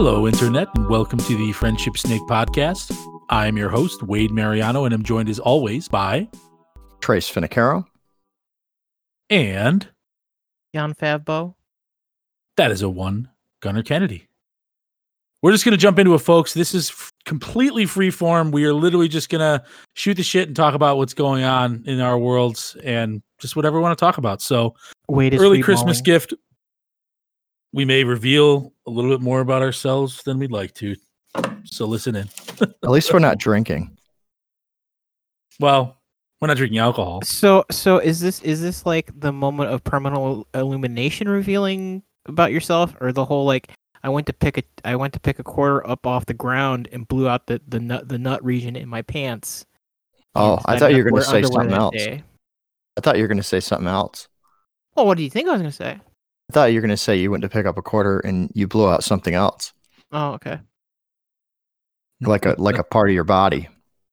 Hello, Internet, and welcome to the Friendship Snake Podcast. I'm your host, Wade Mariano, and I'm joined as always by Trace Finicaro. and Jan Favbo. that is a one, Gunnar Kennedy. We're just going to jump into it, folks. This is f- completely free form. We are literally just going to shoot the shit and talk about what's going on in our worlds and just whatever we want to talk about. So, Wade is early Christmas balling. gift. We may reveal a little bit more about ourselves than we'd like to. So, listen in. At least we're not drinking. Well, we're not drinking alcohol. So so is this is this like the moment of permanent illumination revealing about yourself or the whole like I went to pick a I went to pick a quarter up off the ground and blew out the the nut the nut region in my pants. Oh, I thought you were going to say something else. day. I thought you were going to say something else. Well, what do you think I was gonna say? I thought you were going to say you went to pick up a quarter and you blew out something else, Oh, okay. like a like a part of your body.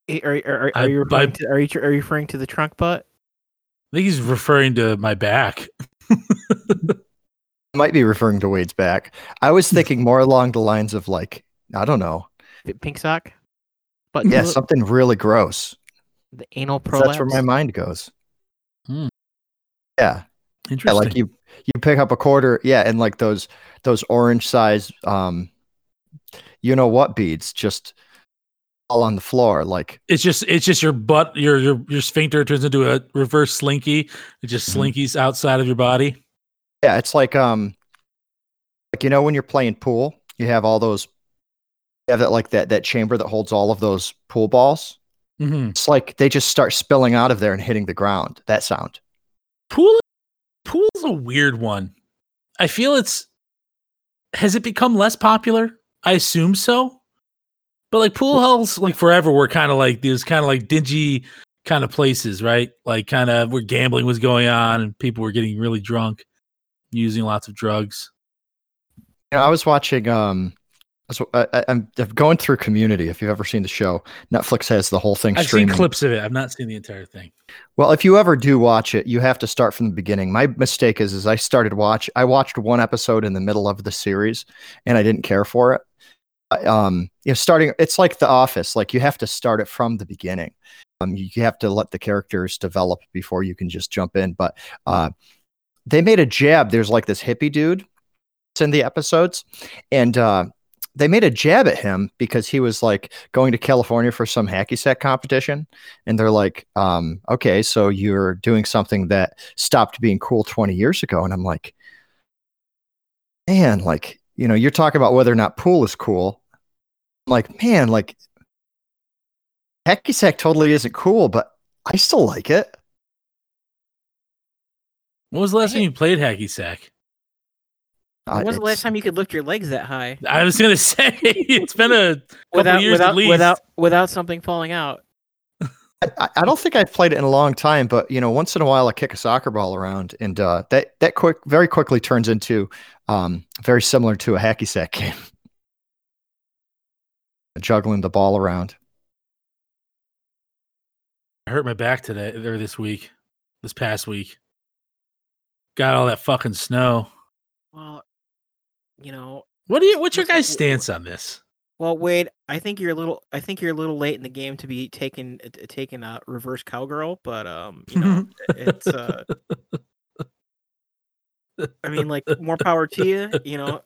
Eh, Are, are, are, I- are you referring I- to are you are you referring to the trunk butt? I think he's referring to my back. Might be referring to Wade's back. I was thinking more along the lines of like I don't know, Pink sock? But yeah, something really gross. the anal prolapse. That's where my mind goes. Hmm. Yeah, yeah, Interesting. like you you pick up a quarter, yeah, and like those those orange size um, you know what beads just all on the floor, like it's just it's just your butt your your your sphincter turns into a reverse slinky. It just Mhm. slinkies outside of your body. Yeah, it's like um like you know when you're playing pool, you have all those you have that like that that chamber that holds all of those pool balls. Mm-hmm. It's like they just start spilling out of there and hitting the ground. That sound. Pool a weird one. I feel it's has it become less popular? I assume so. But like pool halls like forever were kind of like these kind of like dingy kind of places, right? Like kind of where gambling was going on and people were getting really drunk, using lots of drugs. You know, I was watching um so I, I'm going through Community. If you've ever seen the show, Netflix has the whole thing I've streaming. seen clips of it. I've not seen the entire thing. Well, if you ever do watch it, you have to start from the beginning. My mistake is, is I started watch. I watched one episode in the middle of the series, and I didn't care for it. Um, you know, starting it's like The Office. Like you have to start it from the beginning. Um, you you have to let the characters develop before you can just jump in. But uh, they made a jab. There's like this hippie dude. In the episodes, and uh, they made a jab at him because he was like going to California for some hacky sack competition and they're like, um, okay, so you're doing something that stopped being cool 20 years ago. And I'm like, man, like, you know, you're talking about whether or not pool is cool. I'm like, man, like, hacky sack totally isn't cool, but I still like it. When was the last time you played hacky sack? Uh, When was the last time you could lift your legs that high I was gonna say it's been a couple without years without at least. without without something falling out? I, I don't think I've played it in a long time, but you know, once in a while I kick a soccer ball around, and uh, that that quick very quickly turns into um, very similar to a hacky sack game, juggling the ball around. I hurt my back today or this week, this past week. Got all that fucking snow. Well, you know, What do you? What's your guys' w- w- stance on this? well, Wade, I think you're a little. I think you're a little late in the game to be taking uh, taking a reverse cowgirl, but um, you know, it's uh, I mean, like more power to you. You know,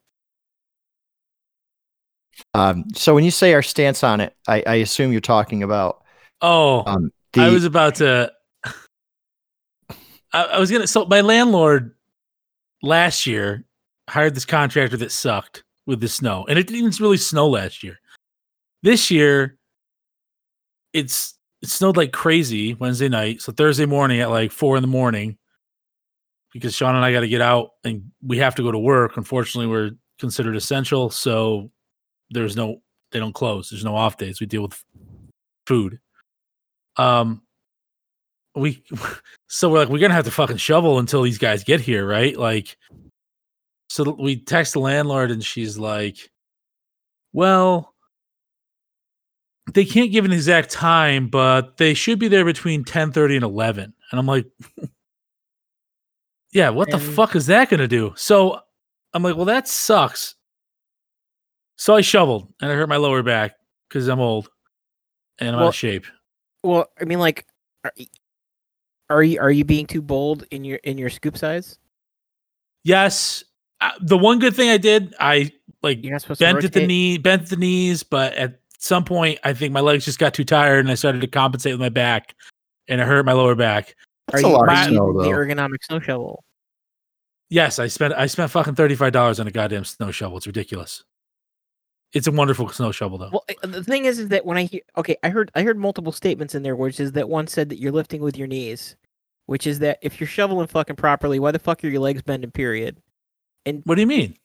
Um, so when you say our stance on it, I, I assume you're talking about Oh, um, the. I was about to. I, I was gonna. So my landlord last year hired this contractor that sucked with the snow, and it didn't even really snow last year. This year, it's it snowed like crazy Wednesday night. So Thursday morning at like four in the morning, because Sean and I got to get out and we have to go to work. Unfortunately, we're considered essential, so there's no they don't close. There's no off days. We deal with food. Um, we so we're like we're gonna have to fucking shovel until these guys get here, right? Like, so we text the landlord and she's like, "Well, they can't give an exact time, but they should be there between ten thirty and 11. And I'm like, "Yeah, what the fuck is that gonna do?" So I'm like, "Well, that sucks." So I shoveled and I hurt my lower back because I'm old and I'm out of shape. Well, I mean, like, are, are you are you being too bold in your in your scoop size? Yes. Uh, the one good thing I did, I like You're not supposed bent to at the knee, bent at the knees, but at some point, I think my legs just got too tired and I started to compensate with my back and it hurt my lower back. That's are a you lot of using snow, the ergonomic snow shovel? Yes, I spent I spent fucking thirty five dollars on a goddamn snow shovel. It's ridiculous. It's a wonderful snow shovel though. Well, uh, the thing is, is that when I hear, okay, I heard, I heard multiple statements in there, which is that one said that you're lifting with your knees, which is that if you're shoveling fucking properly, why the fuck are your legs bending? Period. What do you mean?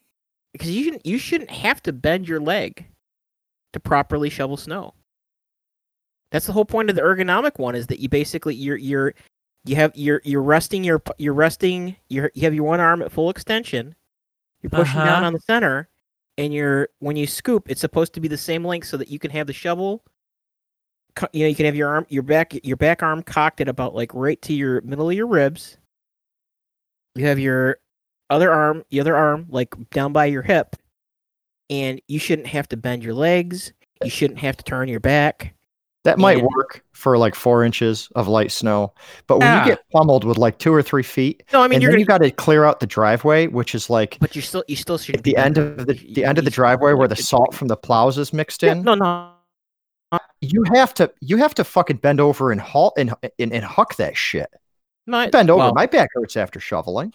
Because you shouldn't, you shouldn't have to bend your leg to properly shovel snow. That's the whole point of the ergonomic one is that you basically you're you're you have you're you're resting your you're resting you're you have your one arm at full extension. You're pushing down Uh-huh. on the center, and you're when you scoop, it's supposed to be the same length so that you can have the shovel. You know, you can have your arm, your back, your back arm cocked at about like right to your middle of your ribs. You have your other arm, the other arm, like down by your hip, and you shouldn't have to bend your legs. You shouldn't have to turn your back. That might And- work for like four inches of light snow, but when Yeah. you get pummeled with like two or three feet, No, I mean and you're then gonna, you got to clear out the driveway, which is like but you still, you still should at the end of the the end of the driveway where the salt from the plows is mixed in. No, no, You have to you have to fucking bend over and halt and and, and huck that shit. I- Bend over. well, My back hurts after shoveling.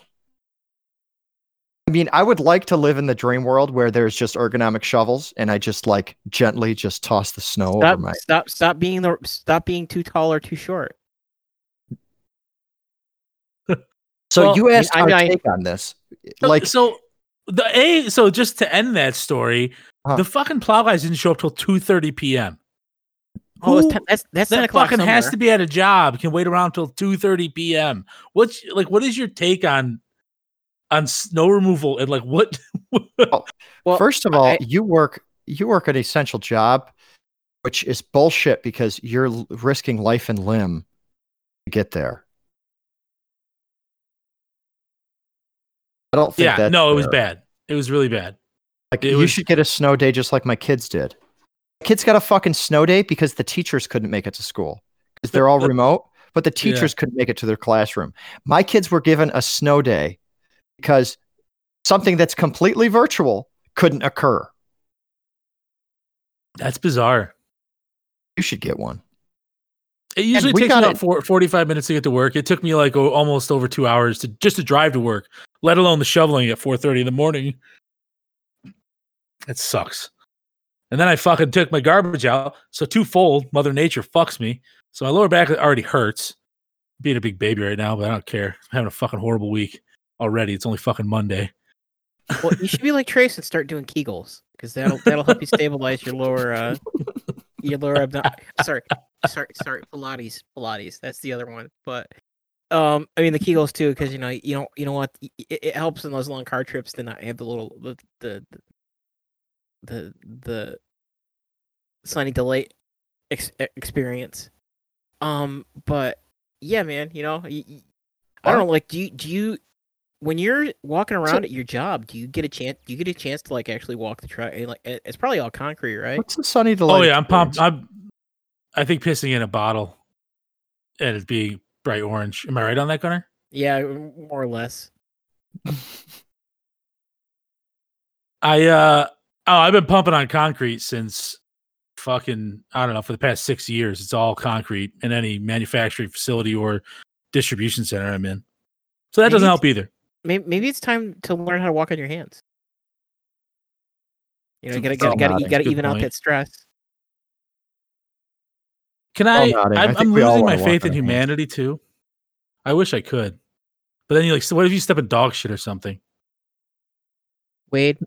I mean, I would like to live in the dream world where there's just ergonomic shovels and I just like gently just toss the snow stop, over my. stop, stop being the, stop being too tall or too short. So Well, you asked I- our I- take on this. So- Like, so the a so just to end that story, Huh. the fucking plow guys didn't show up till two thirty p.m. Oh, Who- ten, that's that's that o'clock fucking has to be at a job. Can wait around till two thirty p.m. What's like? What is your take on on snow removal and like what? Well, first of all, I- you work you work an essential job, which is bullshit because you're risking life and limb to get there. I don't think yeah, that's no, it was bad. It was really bad. Like It you was- should get a snow day just like my kids did. Kids got a fucking snow day because the teachers couldn't make it to school because they're all remote, but the Yeah. teachers couldn't make it to their classroom. My kids were given a snow day because something that's completely virtual couldn't occur. That's bizarre. You should get one. It usually takes me about four, 45 minutes to get to work. It took me like o- almost over two hours to just to drive to work, let alone the shoveling at 4:30 in the morning. It sucks. And then I fucking took my garbage out. So twofold, Mother Nature fucks me. So my lower back already hurts. Being a big baby right now, but I don't care. I'm having a fucking horrible week already. It's only fucking Monday. Well, you should be like Trace and start doing Kegels because that'll that'll help you stabilize your lower uh your lower abdomen. Sorry, sorry, sorry. Pilates, Pilates. That's the other one. But um, I mean the Kegels too because you know you know you know what it, it helps in those long car trips to not have the little the the the, the sunny delight ex- experience. Um, but yeah, man, you know, I don't know. Like, do you do you when you're walking around at your job, do you get a chance? Do you get a chance to like actually walk the track? Like, it's probably all concrete, right? What's the sunny delight? Oh yeah, I'm pumped. I'm I think pissing in a bottle and it being bright orange. Am I right on that, Gunner? Yeah, more or less. I uh oh, I've been pumping on concrete since fucking I don't know for the past six years. It's all concrete in any manufacturing facility or distribution center I'm in. So that Maybe doesn't help either. Maybe maybe it's time to learn how to walk on your hands. You know, you gotta gotta, gotta, you gotta Good even out that stress. Can all I? nodding. I I'm, I'm losing my faith in our hands. humanity too. I wish I could, but then you like, so what if you step in dog shit or something? Wade,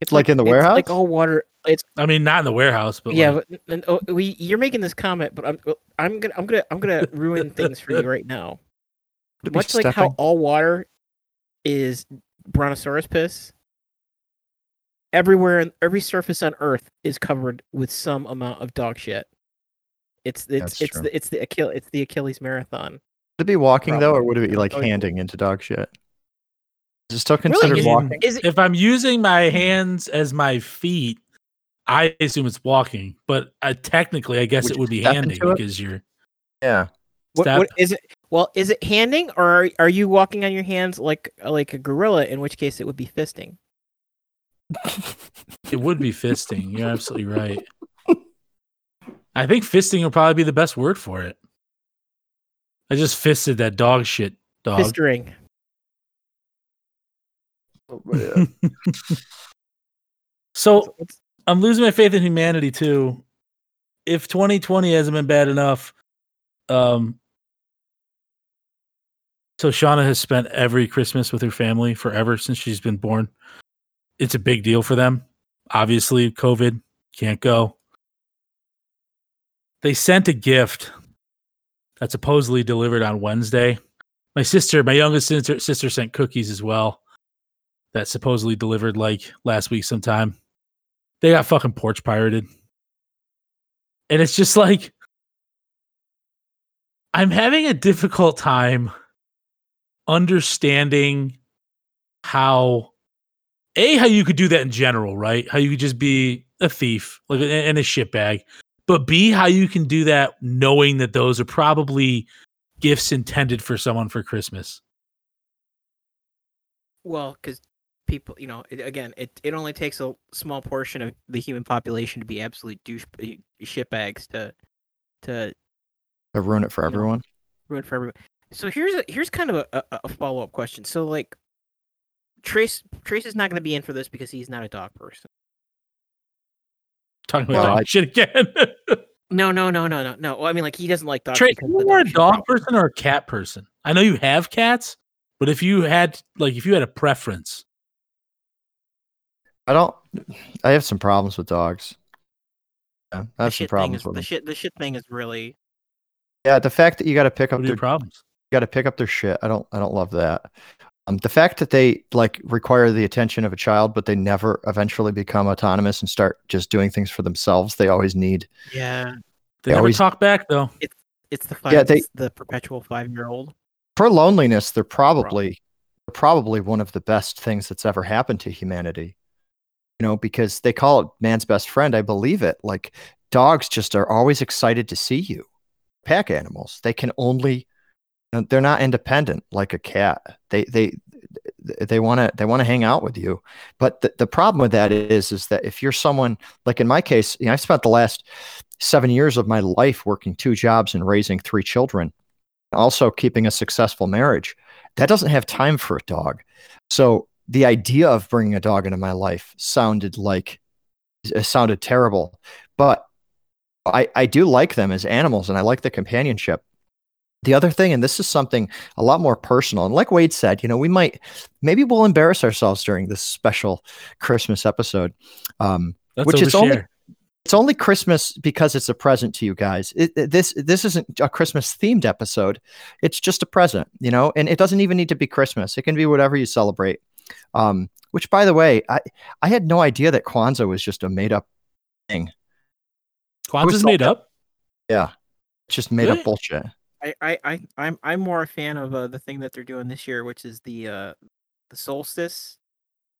it's Like in the it's warehouse? like all water. It's I mean, not in the warehouse, but yeah, like, but n- n- oh, we you're making this comment, but I'm I'm gonna I'm gonna I'm gonna ruin things for you right now. Much like how all water is brontosaurus piss. Everywhere, every surface on Earth is covered with some amount of dog shit. It's it's That's it's true. the it's the Achilles it's the Achilles marathon. Would it be walking though, or would it be like Probably. handing into dog shit? Is it still considered Is- walking? Is it, if I'm using my hands as my feet, I assume it's walking, but uh, technically, I guess Would it would be handing into it? because you're Yeah. What, what is it? Well, is it handing or are, are you walking on your hands like like a gorilla? In which case, it would be fisting. it would be fisting. You're absolutely right. I think fisting would probably be the best word for it. I just fisted that dog shit dog. Fistering. so I'm losing my faith in humanity too. If 2020 hasn't been bad enough, um, so Shauna has spent every Christmas with her family forever since she's been born. It's a big deal for them. Obviously, COVID can't go. They sent a gift that supposedly delivered on Wednesday. My sister, my youngest sister, sister sent cookies as well. That supposedly delivered like last week sometime. They got fucking porch pirated. And it's just like I'm having a difficult time understanding how a how you could do that in general, right? How you could just be a thief, like and a shitbag. But B, how you can do that knowing that those are probably gifts intended for someone for Christmas. Well, because people, you know, it, again, it, it only takes a small portion of the human population to be absolute douche uh, shitbags to to To ruin it for You know, everyone. ruin for everyone. So here's a here's kind of a, a, a follow up question. So like, Trace Trace is not going to be in for this because he's not a dog person. Talking about Well, dog I- shit again. No, no, no, no, no, no. Well, I mean, like he doesn't like dogs. Trey, because you the more a dog person or a cat person? I know you have cats, but if you had like if you had a preference, I don't. I have some problems with dogs. Yeah, I The have some shit problems is with the them. shit. The shit thing is really. Yeah, the fact that you got to pick up what are their your problems? Got to pick up their shit. I don't. I don't love that. Um, the fact that they like require the attention of a child, but they never eventually become autonomous and start just doing things for themselves. They always need. Yeah, They They never always- talk back though. it's it's the five, Yeah, they- it's the perpetual five year old. For loneliness, they're probably they're probably one of the best things that's ever happened to humanity. You know, because they call it man's best friend. I believe it. Like dogs just are always excited to see you. Pack animals. They can only they're not independent like a cat. They they they want to they want to hang out with you. But the, the problem with that is is that if you're someone like in my case, you know, I've spent the last seven years of my life working two jobs and raising three children, also keeping a successful marriage. That doesn't have time for a dog. So the idea of bringing a dog into my life sounded like it sounded terrible, but I I do like them as animals and I like the companionship. The other thing, and this is something a lot more personal, and like Wade said, you know, we might maybe we'll embarrass ourselves during this special Christmas episode. Um, That's Which is only- it's only Christmas because it's a present to you guys. It, it- this this isn't a Christmas themed episode. It's just a present, you know, and it doesn't even need to be Christmas. It can be whatever you celebrate. Um, which, by the way, I I had no idea that Kwanzaa was just a made up thing. Kwanzaa's made up. Yeah, just made Really? up bullshit. I, I, I, I'm, I'm more a fan of uh, the thing that they're doing this year, which is the, uh, the solstice,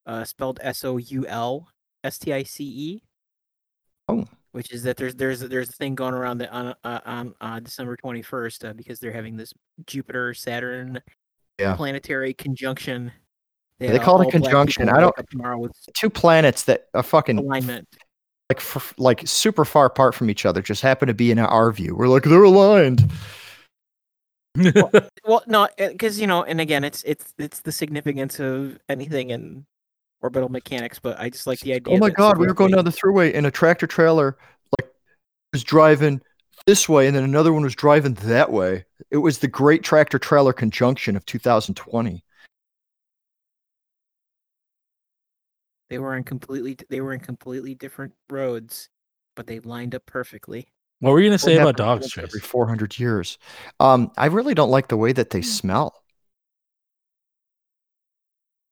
uh, spelled S O U L S T I C E. Oh. Which is that there's there's there's a thing going around that on uh, on uh, December 21st uh, because they're having this Jupiter Saturn Yeah. planetary conjunction. They that, uh, call it a conjunction. I don't- tomorrow with Two planets that are fucking alignment. like f- like super far apart from each other just happen to be in our view. We're like they're aligned. Well, no, eh, because you know, and again, it's it's it's the significance of anything in orbital mechanics, but I just like the idea. Oh my god, we were going down the thruway and a tractor trailer like was driving this way and then another one was driving that way. It was the great tractor trailer conjunction of 2020. They were in completely they were in completely different roads, but they lined up perfectly. What were you gonna say about dogs, once Trace? Every 400 years. Um, I really don't like the way that they smell.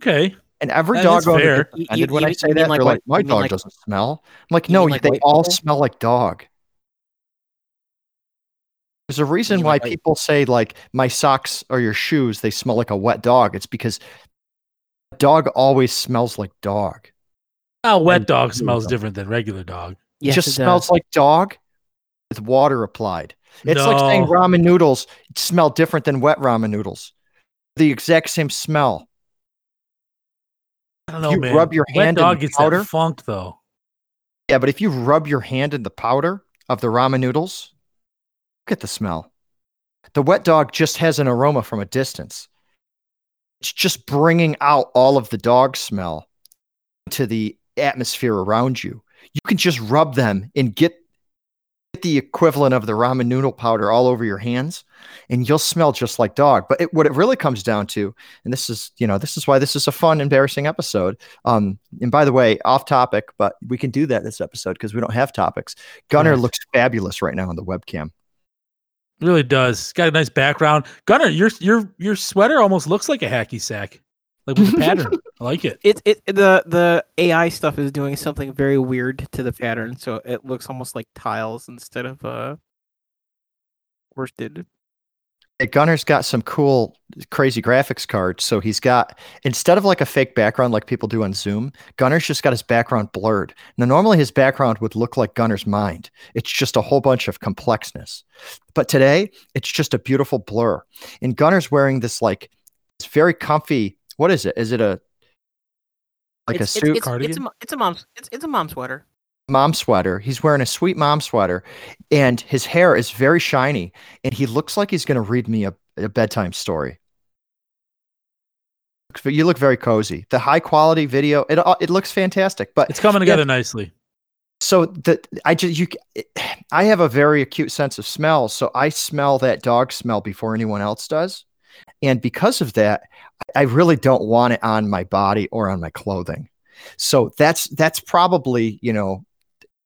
Okay, And every That dog is owner fair. You- offended when you I say that. like They're white- like, my dog like- doesn't smell. I'm like, no, like they all people? smell like dog. There's a reason why like people say like my socks or your shoes they smell like a wet dog. It's because a dog always smells like dog. Oh, wet And- dog smells different than regular dog. It just it smells does. like dog with water applied. It's like saying ramen noodles smell different than wet ramen noodles. The exact same smell. I don't know, you man. rub your wet hand in dog the gets powder? that funk though. Yeah, but if you rub your hand in the powder of the ramen noodles, look at the smell. The wet dog just has an aroma from a distance. It's just bringing out all of the dog smell to the atmosphere around you. You can just rub them and get the equivalent of the ramen noodle powder all over your hands, and you'll smell just like dog. But it, what it really comes down to, and this is, you know, this is why this is a fun, embarrassing episode. Um, and by the way, off topic, but we can do that this episode because we don't have topics. Gunner looks fabulous right now on the webcam. Really does. Got a nice background. Gunner, your your your sweater almost looks like a hacky sack, like with the pattern. I like it. It it the the AI stuff is doing something very weird to the pattern, so it looks almost like tiles instead of uh worsted. Hey, Gunner's got some cool, crazy graphics cards. So he's got instead of like a fake background like people do on Zoom, Gunner's just got his background blurred. Now, normally his background would look like Gunner's mind. It's just a whole bunch of complexness. But today, it's just a beautiful blur. And Gunner's wearing this like it's very comfy. What is it? Is it a like it's, a it's- suit It's, it's, cardigan? a, mo- it's a mom's it's, it's a mom sweater. mom sweater? He's wearing a sweet mom sweater, and his hair is very shiny, and he looks like he's going to read me a, a bedtime story. You look very cozy. The high quality video, it uh, it looks fantastic. But It's coming yeah, together nicely. so the I just you I have a very acute sense of smell, so I smell that dog smell before anyone else does. And because of that, I really don't want it on my body or on my clothing. So that's that's probably, you know,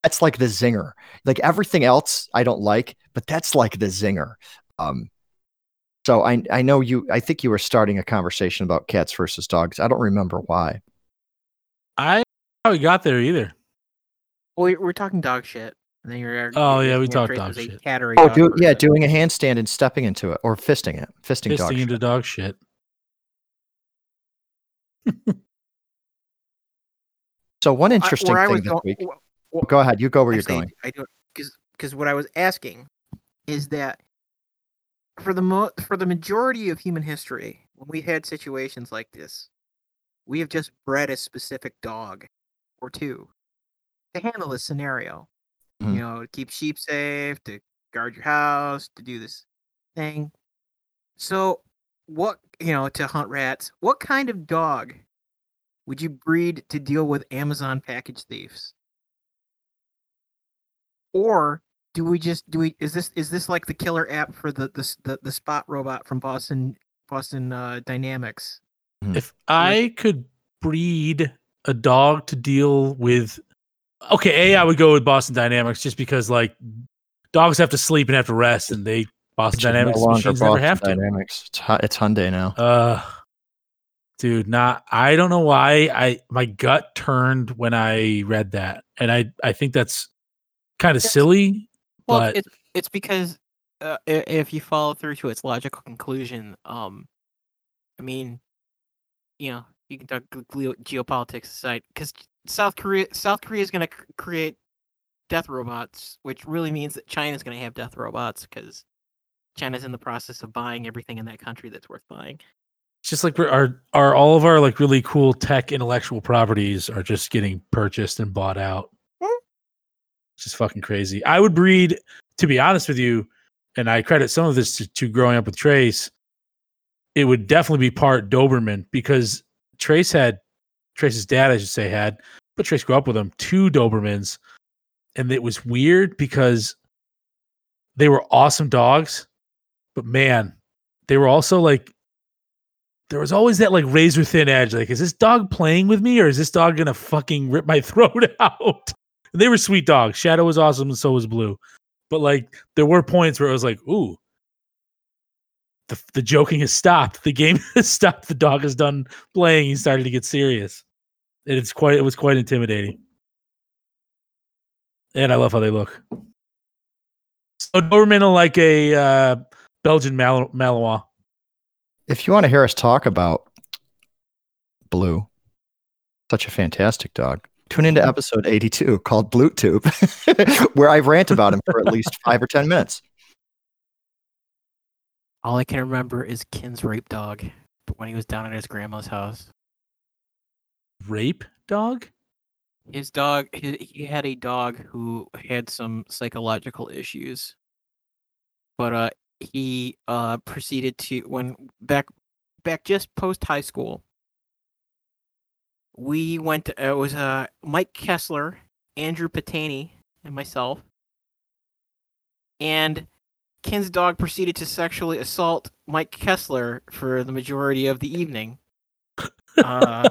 that's like the zinger. Like everything else I don't like, but that's like the zinger. Um so I I know you I think you were starting a conversation about cats versus dogs. I don't remember why. I don't how we got there either. Well, we- we're talking dog shit. And then you're, Oh, you're yeah, we talked trace dog shit. cat or a Oh, dog do, yeah, person. doing a handstand and stepping into it or fisting it. Fisting, dog. Fisting shit. into dog shit. So one interesting I thing this going- week. w- w- Go ahead. You go where Actually, you're going. I do because because what I was asking is that for the mo- for the majority of human history, when we've had situations like this, we have just bred a specific dog or two to handle this scenario. Mhm. You know, to keep sheep safe, to guard your house, to do this thing. So, what you know, to hunt rats. What kind of dog would you breed to deal with Amazon package thieves? Or do we just do we is this is this like the killer app for the the the, the spot robot from Boston Boston uh, Dynamics? If I could breed a dog to deal with okay, A, I would go with Boston Dynamics just because like dogs have to sleep and have to rest and they Boston Which is no Dynamics longer machines never Boston have to. Dynamics. It's, Hu- it's Hyundai now. Uh dude, not I don't know why I my gut turned when I read that. And I I think that's kind of silly, Well, but it's it's because uh, if you follow through to its logical conclusion, um, I mean, you know, you can talk geopolitics aside, because South Korea South Korea is going to create death robots, which really means that China's going to have death robots because China's in the process of buying everything in that country that's worth buying. it's just like we're, our are all of our like really cool tech intellectual properties are just getting purchased and bought out. It's just fucking crazy. I would breed, to be honest with you, and I credit some of this to, to growing up with Trace. It would definitely be part Doberman because Trace had Trace's dad, I should say, had, but Trace grew up with him, two Dobermans. And it was weird because they were awesome dogs, but man, they were also like there was always that like razor thin edge. Like, is this dog playing with me or is this dog gonna fucking rip my throat out? And they were sweet dogs. Shadow was awesome, and so was Blue. But like, there were points where it was like, ooh, the the joking has stopped. The game has stopped. The dog is done playing. He started to get serious. And it's quite. It was quite intimidating. And I love how they look. So Doberman are like a uh, Belgian Mal- Malinois. If you want to hear us talk about Blue, such a fantastic dog, Tune into episode 82 called Bluetooth, where I rant about him for at least five or 10 minutes. All I can remember is Ken's rape dog when he was down at his grandma's house. Rape dog? His dog, he, he had a dog who had some psychological issues, but uh, he uh proceeded to when back back just post high school. We went. To, it was uh Mike Kessler, Andrew Patani, and myself, and Ken's dog proceeded to sexually assault Mike Kessler for the majority of the evening. Uh,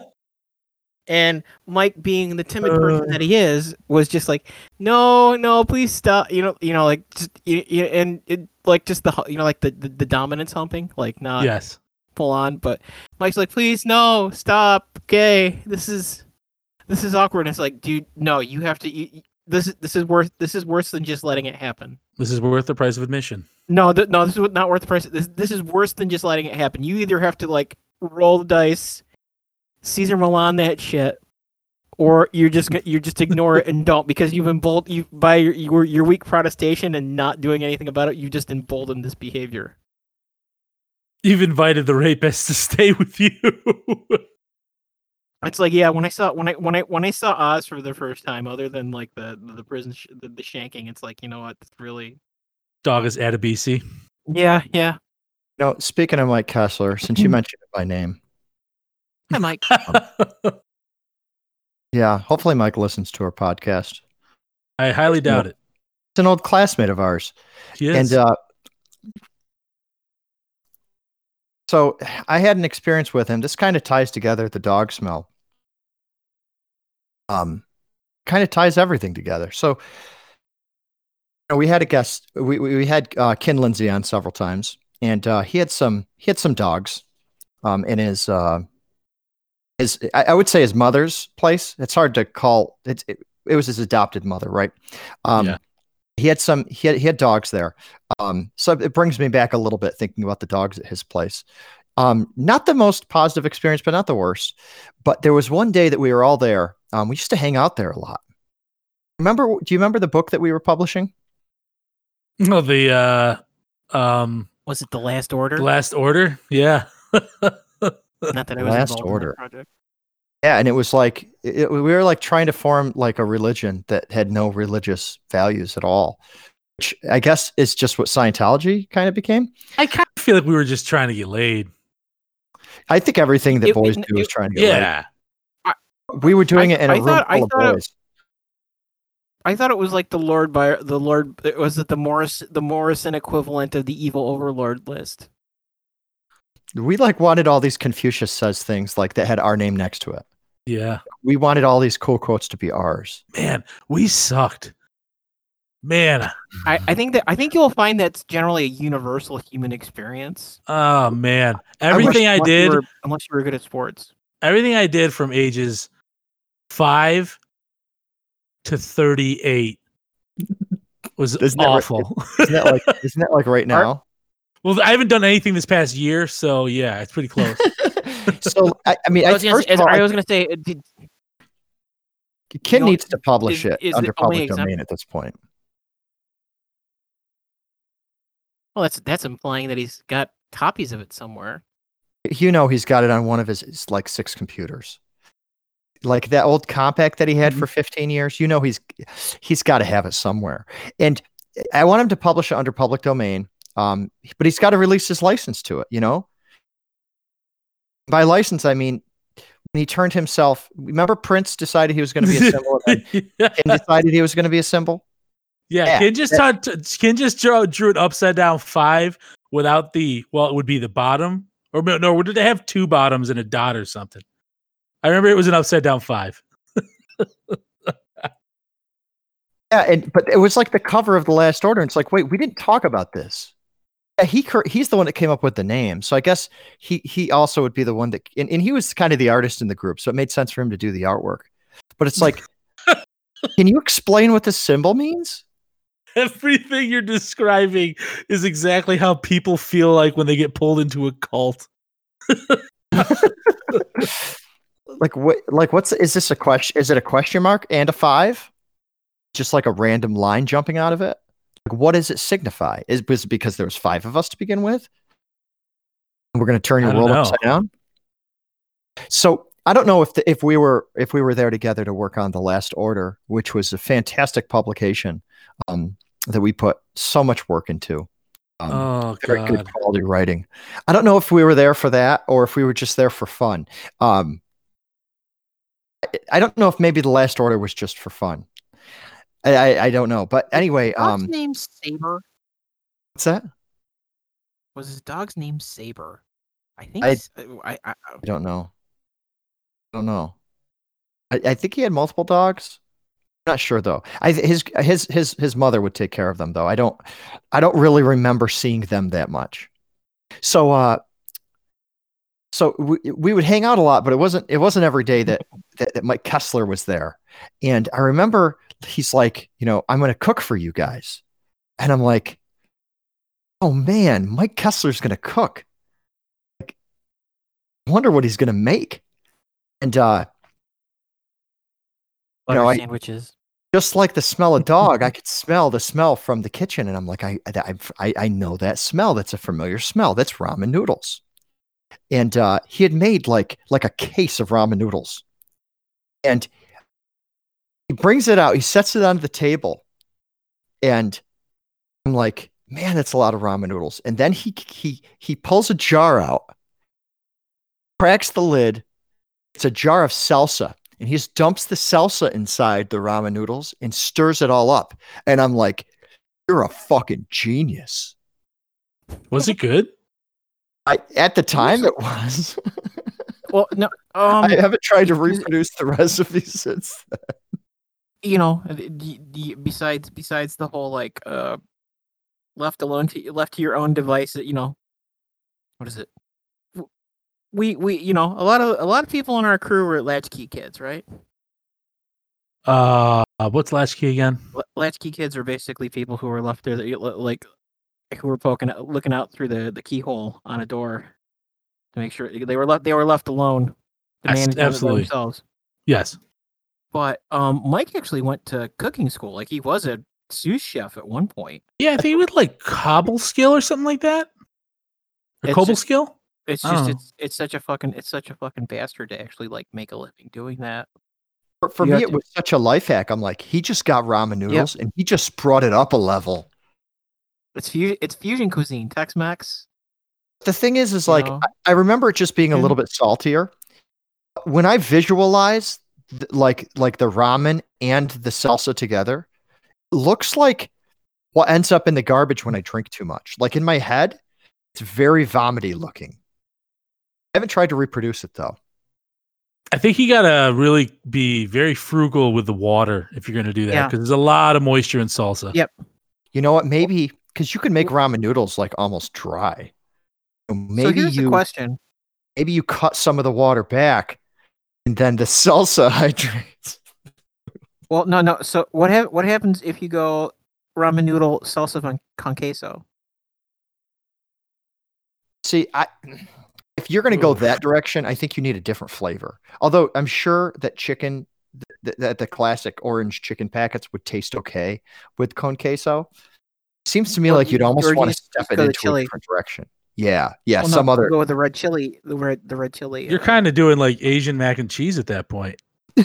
and Mike, being the timid uh. person that he is, was just like, "No, no, please stop." You know, you know, like, just, you, you, and it, like just the you know, like the, the the dominance humping, like not yes. full on, but Mike's like, "Please, no, stop." Okay, this is this is awkward. And it's like, dude, no, you have to. You- this this is worth this is worse than just letting it happen. This is worth the price of admission. No, th- no, this is not worth the price. This this is worse than just letting it happen. You either have to like roll the dice, Cesar Millan that shit, or you're just you're just ignore it and don't because you've emboldened you by your, your your weak protestation and not doing anything about it. You just emboldened this behavior. You've invited the rapist to stay with you. It's like yeah, when I saw when I when I when I saw Oz for the first time, other than like the the prison sh- the, the shanking, it's like you know what, it's really dog is Adebisi. yeah yeah. You know, speaking of Mike Kessler, since you hmm. mentioned it by name, Hi Mike. yeah, hopefully Mike listens to our podcast. I highly doubt it. It's an old classmate of ours. He is. And uh, so I had an experience with him. This kind of ties together the dog smell. Um, kind of ties everything together. So you know, we had a guest. We we, we had uh, Ken Lindsay on several times, and uh, he had some he had some dogs, um, in his uh, his I, I would say his mother's place. It's hard to call it. It, it was his adopted mother, right? Um, Yeah. He had some. He had he had dogs there. Um, so it brings me back a little bit thinking about the dogs at his place. Um, not the most positive experience, but not the worst. But there was one day that we were all there. Um, we used to hang out there a lot. Remember? Do you remember the book that we were publishing? No, the uh, um, Was it the last order? last order. Yeah. Not that I was Last involved Order. in project. Yeah, and it was like it, we were like trying to form like a religion that had no religious values at all, which I guess is just what Scientology kind of became. I kind of feel like we were just trying to get laid. I think everything that It- boys it- do is trying to get laid. Yeah. We were doing I- it in a I room thought- I full of thought it- boys. I thought it was like the Lord by the Lord. Was it the Morris the Morrison equivalent of the evil overlord list. We like wanted all these Confucius says things like that had our name next to it. Yeah. We wanted all these cool quotes to be ours. Man, we sucked. Man. I, I think that I think you'll find that's generally a universal human experience. Oh man. wish- Everything I Unless you did, were- unless you were good at sports. everything I did from ages five to 38 was Isn't that right? awful. Isn't that like isn't that like right now? Well, I haven't done anything this past year, so yeah, it's pretty close. so I, I mean, I I, was gonna first say, of all, I I- was gonna say, uh, did, Ken know, needs to publish is- it is it under only public exempt- domain at this point. well, that's that's implying that he's got copies of it somewhere. You know, he's got it on one of his, his like six computers. Like that old Compaq that he had Mm-hmm. for 15 years, you know he's he's got to have it somewhere. And I want him to publish it under public domain. Um, but he's got to release his license to it, you know? By license, I mean when he turned himself. Remember, Prince decided he was going to be a symbol, and yeah, decided he was going to be a symbol. yeah. Yeah, Ken just taught, Ken just drew, drew an upside down five without the well, it would be the bottom, or no, no, did they have two bottoms and a dot or something? I remember it was an upside down five. Yeah, and but it was like the cover of the Last Order. And it's like, wait, we didn't talk about this. Yeah, he he's the one that came up with the name, so I guess he he also would be the one that, and, and he was kind of the artist in the group, so it made sense for him to do the artwork. But it's like, can you explain what this symbol means? Everything you're describing is exactly how people feel like when they get pulled into a cult. like what like what's is this a question is it a question mark and a five just like a random line jumping out of it like what does it signify is was it because there was five of us to begin with and we're going to turn your world know. upside down so i don't know if the, if we were if we were there together to work on the last order which was a fantastic publication um, that we put so much work into um, oh very good quality writing. I don't know if we were there for that or if we were just there for fun. Um, I- I don't know if maybe the last order was just for fun. I, I, don't know, but anyway, Dog's um, name Saber. what's that? Was his dog's name Saber? I think. I- uh, I, I, I don't know. I don't know. I, I think he had multiple dogs. not sure though. I his his his his mother would take care of them though. I don't I don't really remember seeing them that much. So uh so we, we would hang out a lot, but it wasn't it wasn't every day that, that that Mike Kessler was there. And I remember he's like, you know, I'm going to cook for you guys. And I'm like, "Oh man, Mike Kessler's going to cook." Like I wonder what he's going to make. And uh butter know, I- just like the smell of dog, I could smell the smell from the kitchen, and I'm like, I, I, I, I know that smell. That's a familiar smell. That's ramen noodles. And uh, he had made like like a case of ramen noodles, and he brings it out. He sets it on the table, and I'm like, man, that's a lot of ramen noodles. And then he he he pulls a jar out, cracks the lid. It's a jar of salsa and he just dumps the salsa inside the ramen noodles and stirs it all up. And I'm like, you're a fucking genius. Was it good? I, at the time, it was. Well, no. Um, I haven't tried to reproduce the recipe since. You know, uh, besides besides the whole like uh, left alone to left to your own device, you know, what is it? We we you know a lot of a lot of people in our crew were latchkey kids, right? Uh, what's latchkey again? L- latchkey kids are basically people who were left there that like who were poking looking out through the the keyhole on a door to make sure they were left they were left alone to manage absolutely. themselves. Yes. But um, Mike actually went to cooking school. Like he was a sous chef at one point. Yeah, I think it was like Cobleskill or something like that. Or It's Cobleskill. It's just know. it's it's such a fucking it's such a fucking bastard to actually like make a living doing that. For, for me, have it to- was such a life hack. I'm like, he just got ramen noodles and he just brought it up a level. It's fusion it's fusion cuisine, Tex Mex. The thing is, is You like, know? I, I remember it just being a little bit saltier. When I visualize th- like like the ramen and the salsa together, looks like what ends up in the garbage when I drink too much. Like in my head, it's very vomity looking. I haven't tried to reproduce it though. I think you gotta really be very frugal with the water if you're gonna do that Yeah. because there's a lot of moisture in salsa. Yep. You know what? Maybe because you can make ramen noodles like almost dry. So so Maybe here's the you question. maybe you cut some of the water back, and then the salsa hydrates. Well, no, no. So what hap- what happens if you go ramen noodle salsa con, con queso? See, I if you're going to go that direction, I think you need a different flavor. Although I'm sure that chicken, that the classic orange chicken packets would taste okay with con queso. Seems to me Or like you- you'd almost want to step it go the into a different direction. Yeah, yeah, Well, no, some other. go with the red chili, the red the red chili. You're uh, kind of doing like Asian mac and cheese at that point.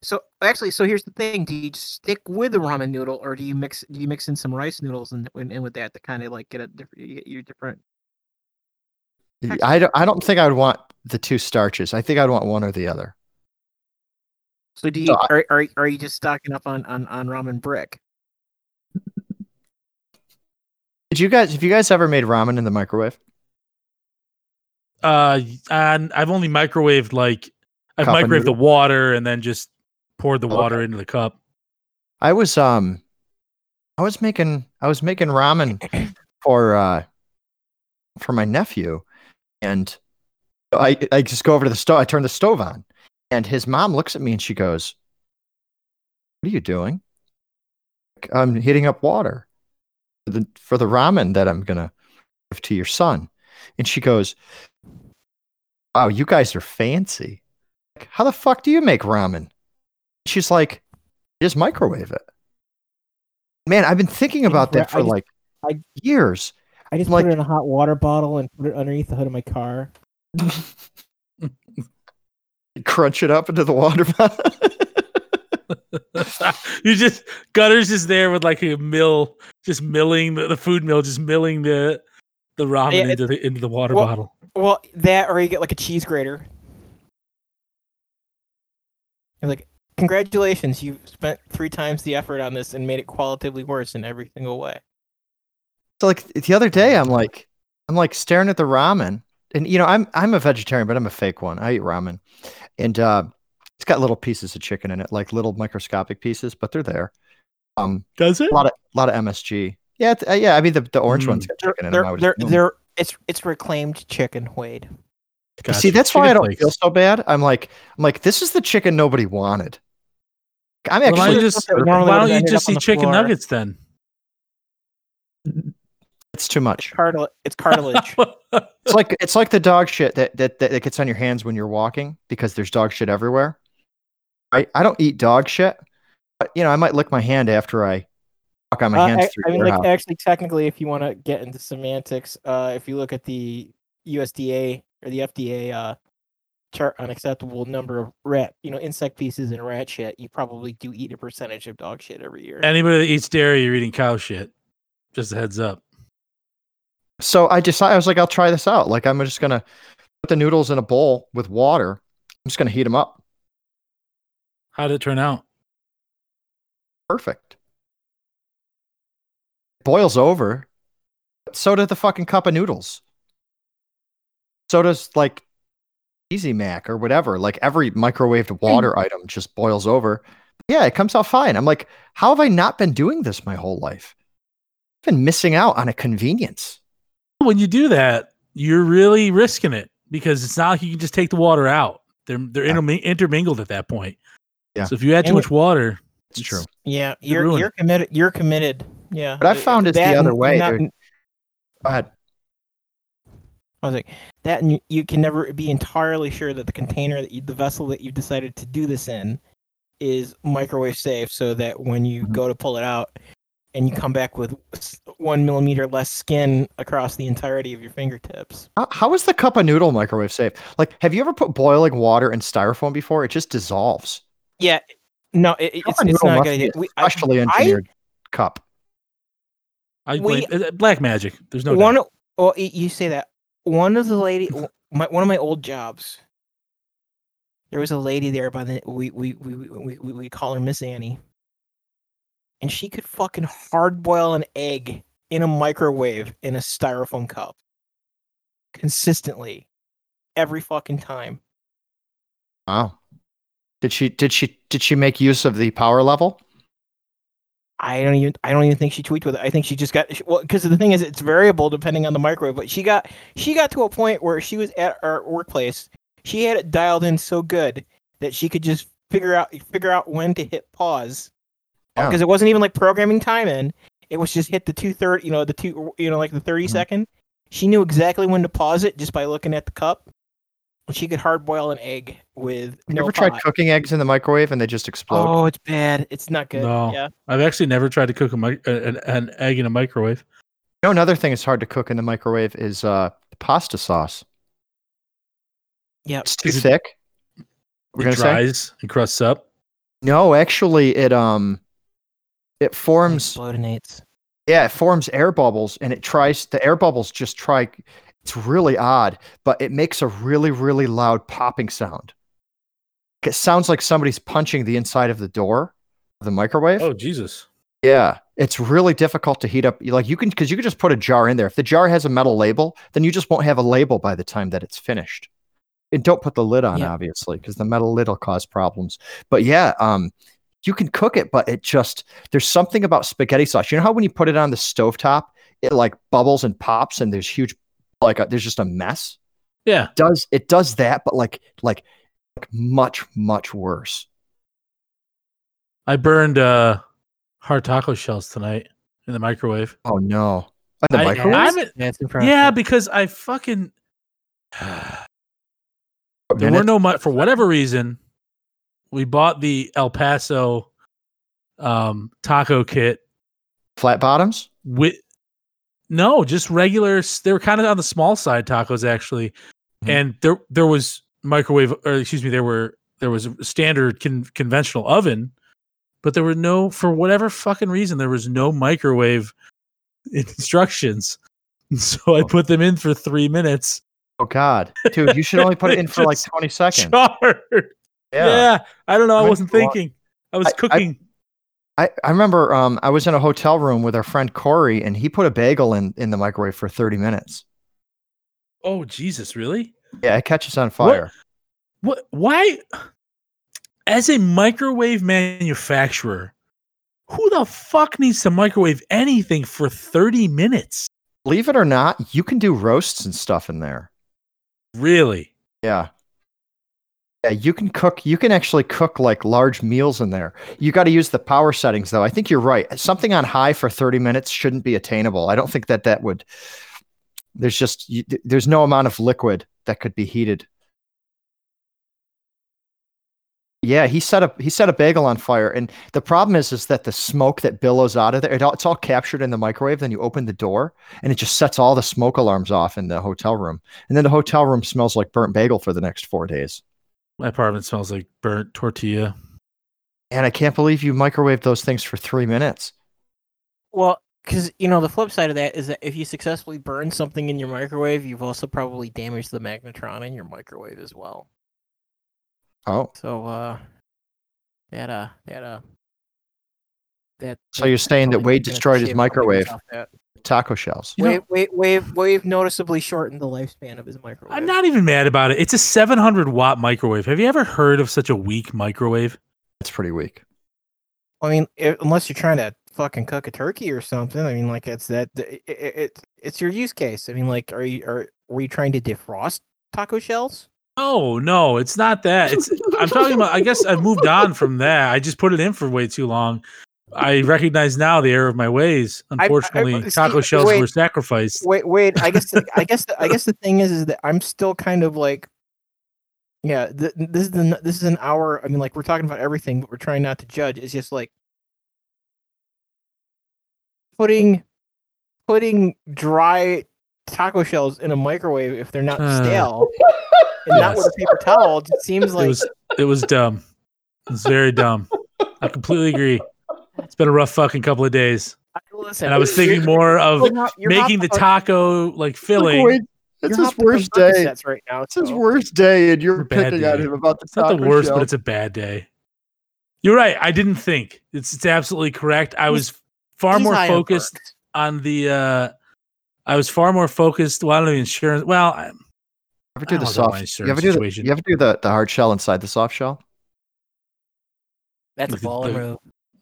So actually, so here's the thing: Do you stick with the ramen noodle, or do you mix? Do you mix in some rice noodles and and, and with that to kind of like get a different, get you different? I don't. I don't think I would want the two starches. I think I'd want one or the other. So do you So I- are, are are you just stocking up on on on ramen brick? Did you guys? Have you guys ever made ramen in the microwave? Uh, and I've only microwaved like I've Cup microwaved the water and then just poured the Okay. water into the cup. I was um I was making I was making ramen for uh for my nephew and I I just go over to the stove I turn the stove on and his mom looks at me and she goes What are you doing? I'm heating up water for the for the ramen that I'm to give to your son. And she goes wow, you guys are fancy. Like, How the fuck do you make ramen? She's like, just microwave it. Man, I've been thinking about that for I just- like I- years. I just Like- put it in a hot water bottle and put it underneath the hood of my car. Crunch it up into the water bottle. you just Gutter's just there with like a mill, just milling the, the food mill, just milling the the ramen Yeah, into the into the water well- bottle. Well, that or you get like a cheese grater. You're like, congratulations, you spent three times the effort on this and made it qualitatively worse in every single way. So like the other day, I'm like, I'm like staring at the ramen, and you know, I'm I'm a vegetarian, but I'm a fake one. I eat ramen, and uh, it's got little pieces of chicken in it, like little microscopic pieces, but they're there. Um, Does it? a lot of lot of MSG. Yeah, uh, yeah. I mean, the, the orange Mm. one's got They're, chicken in them. They're, assume. they're- it's it's reclaimed chicken, Wade. See, Gotcha. that's why I don't flakes. feel so bad. I'm like, I'm like, this is the chicken nobody wanted. I'm Well, why don't you just, why don't you just up eat chicken floor. nuggets then? it's too much. Cartil- it's cartilage. It's like it's like the dog shit that, that that gets on your hands when you're walking because there's dog shit everywhere. Right? I don't eat dog shit, but you know, I might lick my hand after I walk on my Uh, hands I, through I mean, like actually, technically, if you want to get into semantics, uh, if you look at the USDA or the FDA uh, chart on acceptable number of rat, you know, insect pieces and rat shit, you probably do eat a percentage of dog shit every year. Anybody that eats dairy, you're eating cow shit. Just a heads up. So I decided I was like, I'll try this out. Like I'm just gonna put the noodles in a bowl with water. I'm just gonna heat them up. How did it turn out? Perfect. Boils over. So did the fucking cup of noodles. So does like Easy Mac or whatever. Like every microwaved hmm. water item just boils over. Yeah, it comes out fine. I'm like, how have I not been doing this my whole life? I've been missing out on a convenience. When you do that, you're really risking it because it's not like you can just take the water out. They're they're Yeah. intermingled at that point. Yeah. So if you add too And- much water, It's true. yeah, you you're you're committed. You're committed. Yeah. But I found it's the other way, not- Go ahead. I was like that, and you, you can never be entirely sure that the container that you, the vessel that you've decided to do this in, is microwave safe, so that when you Mhm. go to pull it out, and you come back with one millimeter less skin across the entirety of your fingertips. How, how is the cup of noodle microwave safe? Like, have you ever put boiling water in styrofoam before? It just dissolves. Yeah, no, it, it- it's, of it's not a must good idea. a We, Specially I- engineered cup. I We- blame uh, black magic. There's no one. doubt. Well, you say that one of the lady, my, one of my old jobs. There was a lady there by the we we we we we, we call her Miss Annie, and she could fucking hard boil an egg in a microwave in a styrofoam cup, consistently, every fucking time. Wow. Did she did she did she make use of the power level? I don't even I don't even think she tweaked with it. I think she just got well because the thing is it's variable depending on the microwave. But she got she got to a point where she was at our workplace. She had it dialed in so good that she could just figure out figure out when to hit pause Yeah. because it wasn't even like programming time in. It was just hit the two third you know, the two, you know, like the 30 Mhm. second. She knew exactly when to pause it just by looking at the cup. And she could hard boil an egg with You no ever tried thought. cooking eggs in the microwave and they just explode? Oh, it's bad. It's not good. No. Yeah. I've actually never tried to cook a mic- an, an egg in a microwave. You know, another thing that's hard to cook in the microwave is uh, pasta sauce. Yeah, It's too it- thick. We're it gonna say dries and crusts up. no. Actually, it um, it forms. Explodinates. Yeah, it forms air bubbles, and it tries. The air bubbles just try. It's really odd, but it makes a really, really loud popping sound. It sounds like somebody's punching the inside of the door of the microwave. Oh Jesus! Yeah, it's really difficult to heat up. Like you can, because you can just put a jar in there. If the jar has a metal label, then you just won't have a label by the time that it's finished. And don't put the lid on, Yeah. obviously, because the metal lid will cause problems. But yeah, um, you can cook it, but it just there's something about spaghetti sauce. You know how when you put it on the stovetop, it like bubbles and pops, and there's huge, like a, there's just a mess. Yeah, Does it does that, but like like like much much worse. I burned uh hard taco shells tonight in the microwave. Oh no, the I- microwave. I haven't- Yeah, because I fucking There were no mi- for whatever reason. We bought the El Paso um, taco kit flat bottoms. with no, just regular. They were kind of on the small side tacos actually, Mhm. and there there was microwave or excuse me, there were there was a standard con- conventional oven, but there were no for whatever fucking reason there was no microwave instructions. So I Oh. put them in for three minutes. Oh God, dude, you should only put it in for like twenty seconds. Charred. Yeah. I don't know. I wasn't be a lot. thinking. I was I- cooking. I, I I remember um, I was in a hotel room with our friend Corey, and he put a bagel in in the microwave for thirty minutes. oh Jesus, really? Yeah, it catches on fire. What? Why? As a microwave manufacturer, who the fuck needs to microwave anything for thirty minutes? Believe it or not, you can do roasts and stuff in there. Really? Yeah. Yeah, you can cook. You can actually cook like large meals in there. You got to use the power settings, though. I think you're right. Something on high for 30 minutes shouldn't be attainable. I don't think that that would. There's just you, there's no amount of liquid that could be heated. Yeah, he set up he set a bagel on fire, and the problem is is that the smoke that billows out of there, it all, it's all captured in the microwave. Then you open the door, and it just sets all the smoke alarms off in the hotel room, and then the hotel room smells like burnt bagel for the next four days. My apartment smells like burnt tortilla. And I can't believe you microwaved those things for three minutes. Well, because you know the flip side of that is that if you successfully burn something in your microwave, you've also probably damaged the magnetron in your microwave as well. Oh, So uh, that uh, that uh, that. So you're saying that Wade destroyed his shave a couple microwave. that. Taco shells. You know- Wave, wave, wave, wave noticeably shortened the lifespan of his microwave. I'm not even mad about it. It's a 700 watt microwave. Have you ever heard of such a weak microwave? It's pretty weak. I mean, i unless you're trying to fucking cook a turkey or something. I mean, like it's that it, it, it it's your use case. I mean, like, are you are were you trying to defrost taco shells? No, no, it's not that. It's I'm talking about. I guess I've moved on from that. I just put it in for way too long. I recognize now the error of my ways. I- Unfortunately, see, taco shells wait. were sacrificed. Wait, wait. I guess the, I guess the, I guess the thing is is that I'm still kind of like, yeah. Th- this is the, this is an hour. I mean, like we're talking about everything, but we're trying not to judge. It's just like putting putting dry taco shells in a microwave if they're not Uh, stale and not with a paper towel. It seems It like was it was dumb. It was very dumb. I completely agree. It's been a rough fucking couple of days, listen. and I was thinking more of not- making the hopping taco like filling. Wait, it's his worst day. Percocets right now. It's his worst day, and you're It's a bad picking on day. him about the It's not the worst, shell. but it's a bad day. You're right. I didn't think. It's it's absolutely correct. I was far more focused perks. on the. uh I was far more focused. Well, I don't know insurance. Well, I, You I ever do the don't know soft? You insurance ever do the, you ever do the, the hard shell inside the soft shell? That's a Look at baller move.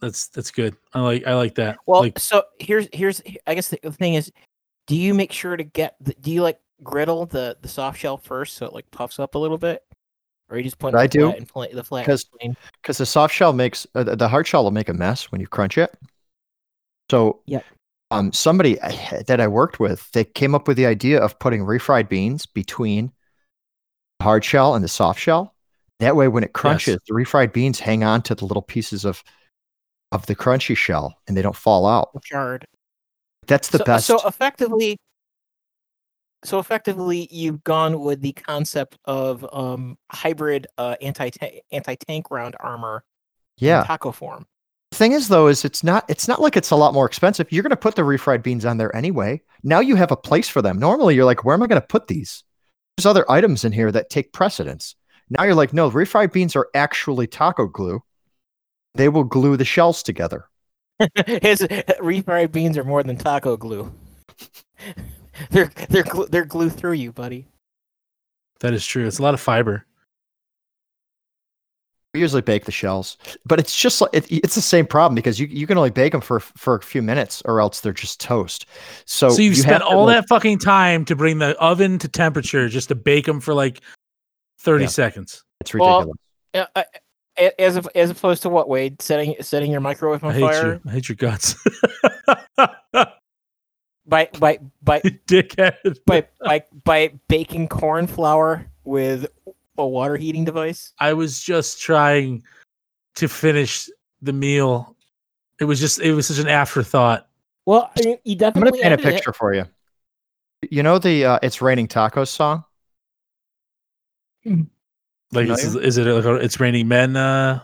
That's that's good. I like I like that. Well, like so here's here's I guess the thing is, do you make sure to get the, do you like griddle the the soft shell first so it like puffs up a little bit, or you just put I do, flat and pla- the flat and 'cause- plain? Because the soft shell makes uh, the the hard shell will make a mess when you crunch it. So yeah, um, somebody that I worked with, they came up with the idea of putting refried beans between the hard shell and the soft shell. That way, when it crunches, the refried beans hang on to the little pieces of of the crunchy shell, and they don't fall out. Charred. That's the so, best. So effectively, so effectively, you've gone with the concept of um hybrid uh anti anti tank round armor in yeah. taco form. The thing is though is it's not it's not like it's a lot more expensive you're going to put the refried beans on there anyway now you have a place for them normally you're like where am i going to put these there's other items in here that take precedence now you're like no refried beans are actually taco glue they will glue the shells together His refried beans are more than taco glue. they're they're glu- they're glue through you, buddy. that is true. It's a lot of fiber. we usually bake the shells but it's just like it, it's the same problem because you, you can only bake them for for a few minutes or else they're just toast so, So, you've you spent all like- that fucking time to bring the oven to temperature just to bake them for like 30 Yeah. seconds. it's ridiculous Uh, uh, a- as of, as opposed to what Wade setting setting your microwave I on hate fire you. I hate your guts. by by by Dickhead. by by by baking corn flour with a water heating device. I was just trying to finish the meal. It was just it was such an afterthought. Well, I mean, you I'm gonna paint a edited it. picture for you. You know the uh, "It's Raining Tacos" song? Like is, is it like a, it's raining men? Uh,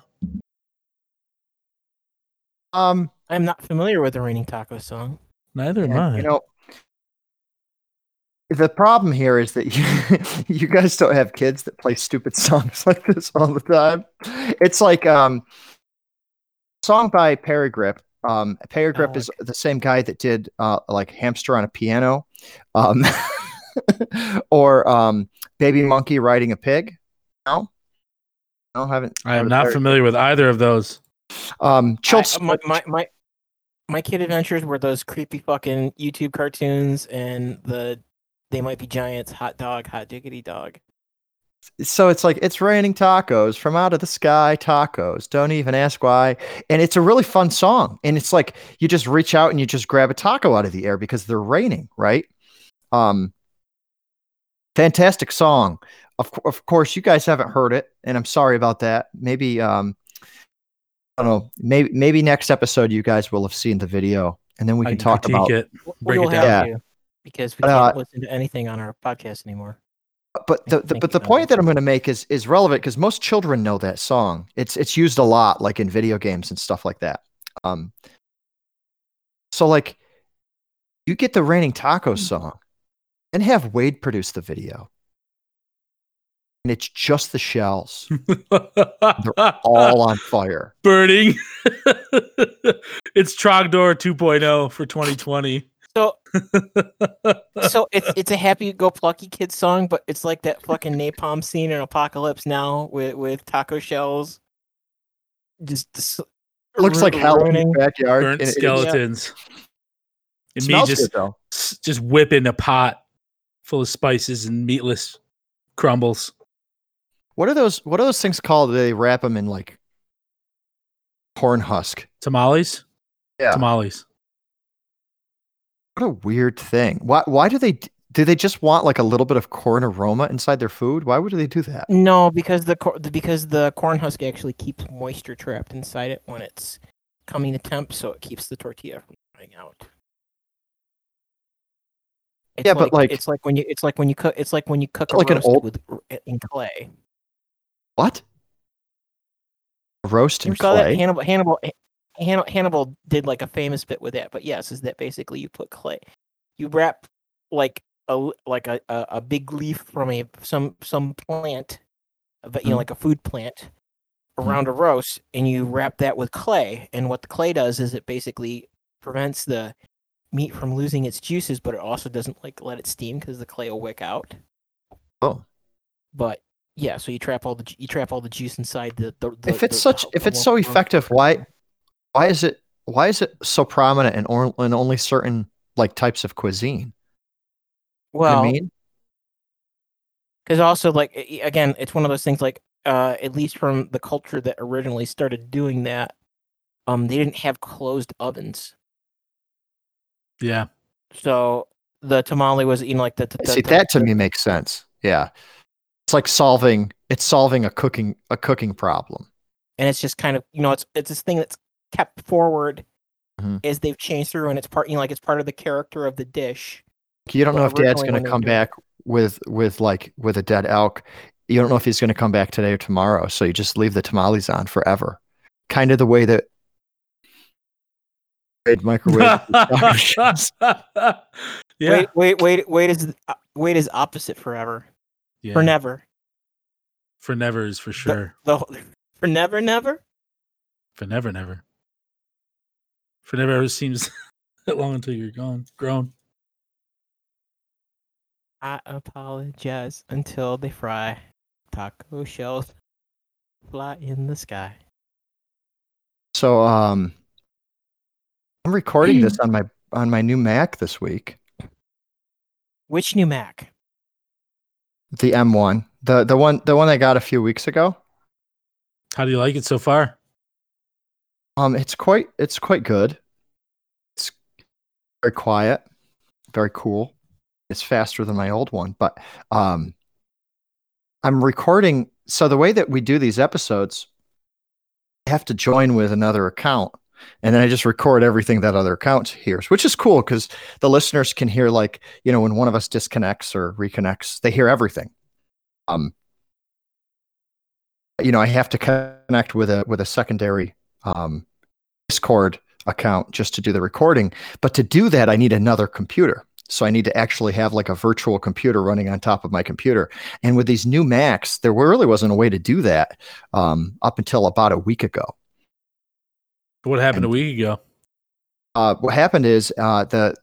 Um, I'm not familiar with the Raining Taco song. neither am and, I. you know, the problem here is that you, you guys don't have kids that play stupid songs like this all the time. It's like um, song by Parry Gripp. Um, Parry Gripp Oh, is the same guy that did uh, like Hamster on a Piano, um, or um, Baby Monkey Riding a Pig. No, no, haven't. I am haven't not familiar with either of those. Um, Chilled I- my, my my my kid adventures were those creepy fucking YouTube cartoons and the they might be giants, hot dog, hot diggity dog. so it's like it's raining tacos from out of the sky tacos don't even ask why and it's a really fun song and it's like you just reach out and you just grab a taco out of the air because they're raining right um fantastic song of, of course you guys haven't heard it and i'm sorry about that maybe um i don't know maybe maybe next episode you guys will have seen the video and then we I can talk about it. W- Break we'll it have down. to, because we But, can't uh, listen to anything on our podcast anymore. but the, the but the point that I'm going to make is is relevant because most children know that song. It's it's used a lot, like in video games and stuff like that. Um, so like, you get the raining tacos song, and have Wade produce the video, and it's just the shells They're all on fire. burning. it's Trogdor 2.0 for 2020. So so it's it's a happy go plucky kid song, but it's like that fucking napalm scene in Apocalypse Now with with taco shells. Just, just Looks like ru- hell in the backyard. Burnt and it- it skeletons. And me smells just good though. just whipping a pot full of spices and meatless crumbles. What are those? What are those things called? They wrap them in like corn husk. Tamales? Yeah. Tamales. What a weird thing. Why why do they do they just want like a little bit of corn aroma inside their food? Why would they do that? No, because the cor- because the corn husk actually keeps moisture trapped inside it when it's coming to temp, so it keeps the tortilla from drying out. It's Yeah, but, like- it's like when you it's like when you cook it's like when you cook a Like an old- with in clay. What? A roast You in saw that clay? Hannibal Hannibal Hannibal Hannibal did like a famous bit with that, but yes, is that basically you put clay, you wrap like a like a, a, a big leaf from a some some plant, but you know Mhm. like a food plant, Mhm. around a roast, and you wrap that with clay. And what the clay does is it basically prevents the meat from losing its juices, but it also doesn't like let it steam because the clay will wick out. Oh. But yeah, so you trap all the you trap all the juice inside the. the, the If it's the- such if it's so effective, why why is it why is it so prominent in, or, in only certain like types of cuisine? You know Well, I mean, because also like again it's one of those things like uh at least from the culture that originally started doing that um they didn't have closed ovens Yeah. so the tamale was you know like the, the, see the- that to the- me makes sense. Yeah, it's like solving it's solving a cooking a cooking problem. and it's just kind of you know it's it's this thing that's kept forward Mhm. as they've changed through and it's part you know like it's part of the character of the dish You don't know if Dad's going to come were doing- back with with like with a dead elk. You don't know if he's going to come back today or tomorrow, so you just leave the tamales on forever. Kind of the way that Wade microwave. yeah. wait wait wait wait is uh, wait is opposite forever yeah. for never For never is for sure. the for never never For never, never. For never ever seems that long until you're gone, grown. I apologize until they fry. Taco shells fly in the sky. So um, I'm recording this on my on my new Mac this week, Which new Mac? the M1, the the one the one I got a few weeks ago. How do you like it so far? Um, it's quite it's quite good. It's very quiet, very cool. It's faster than my old one, but um, I'm recording. So the way that we do these episodes, I have to join with another account, and then I just record everything that other account hears, which is cool because the listeners can hear like you know when one of us disconnects or reconnects, they hear everything. Um, you know, I have to connect with a with a secondary um, Discord account just to do the recording, but to do that, I need another computer. So I need to actually have like a virtual computer running on top of my computer. And with these new Macs, there really wasn't a way to do that um, up until about a week ago. What happened And- a week ago? Uh, what happened is uh, the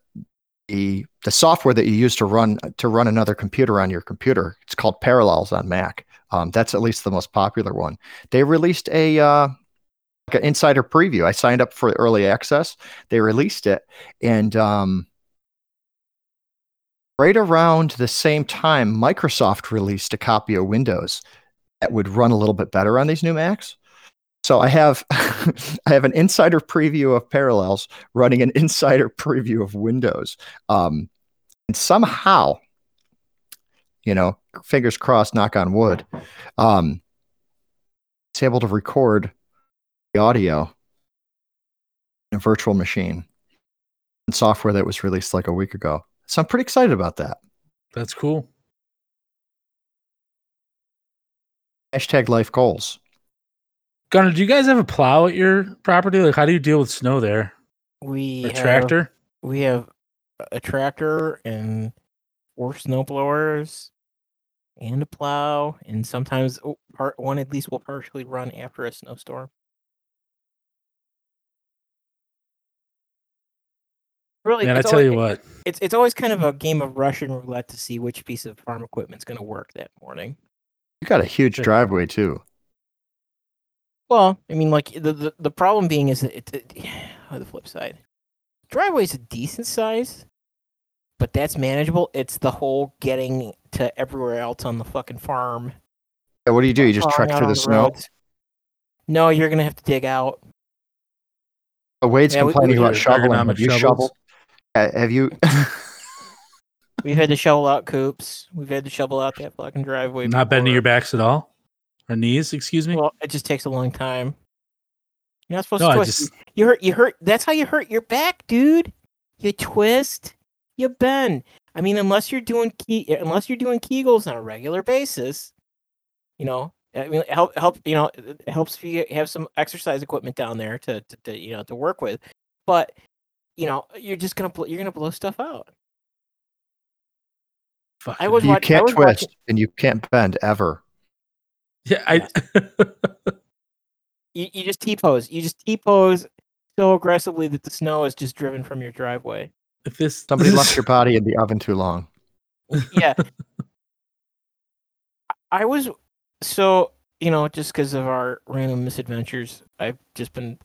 the the software that you use to run to run another computer on your computer it's called Parallels on Mac. Um, that's at least the most popular one. They released a uh, like an insider preview. I signed up for early access. They released it, and um, right around the same time, Microsoft released a copy of Windows that would run a little bit better on these new Macs. So I have I have an insider preview of Parallels running an insider preview of Windows, um, and somehow, you know, fingers crossed, knock on wood, um, it's able to record the audio in a virtual machine and software that was released like a week ago. So I'm pretty excited about that. That's cool. Hashtag life goals. Gunnar, do you guys have a plow at your property? Like, how do you deal with snow there? We A have, tractor? We have a tractor and four snow blowers and a plow, and sometimes oh, part one at least will partially run after a snowstorm. Really, Man, I tell always, you what, it's it's always kind of a game of Russian roulette to see which piece of farm equipment's going to work that morning. You got a huge driveway too. Well, I mean, like the the, the problem being is that it, it on the flip side, driveway's a decent size, but that's manageable. It's the whole getting to everywhere else on the fucking farm. Yeah, What do you do? You just trek through on the snow. roads. No, you're gonna have to dig out. Uh, Wade's Yeah, complaining we about do shoveling. Have you shoveled? Uh, have you? We've had to shovel out coops. We've had to shovel out that fucking driveway. not bending before. your backs at all? Or knees, excuse me? Well, it just takes a long time. You're not supposed no, to twist. just, You hurt. You hurt. That's how you hurt your back, dude. You twist. You bend. I mean, unless you're doing key, unless you're doing Kegels on a regular basis, you know. I mean, help help. You know, it it helps if you have some exercise equipment down there to, to, to you know to work with. But you know, you're just gonna bl- you're gonna blow stuff out. fucking I was you watch- can't was twist watching- and you can't bend ever. Yeah, I. You, you just T pose. You just T pose so aggressively that the snow is just driven from your driveway. if this Somebody left your body in the oven too long. yeah. I was so you know just because of our random misadventures, I've just been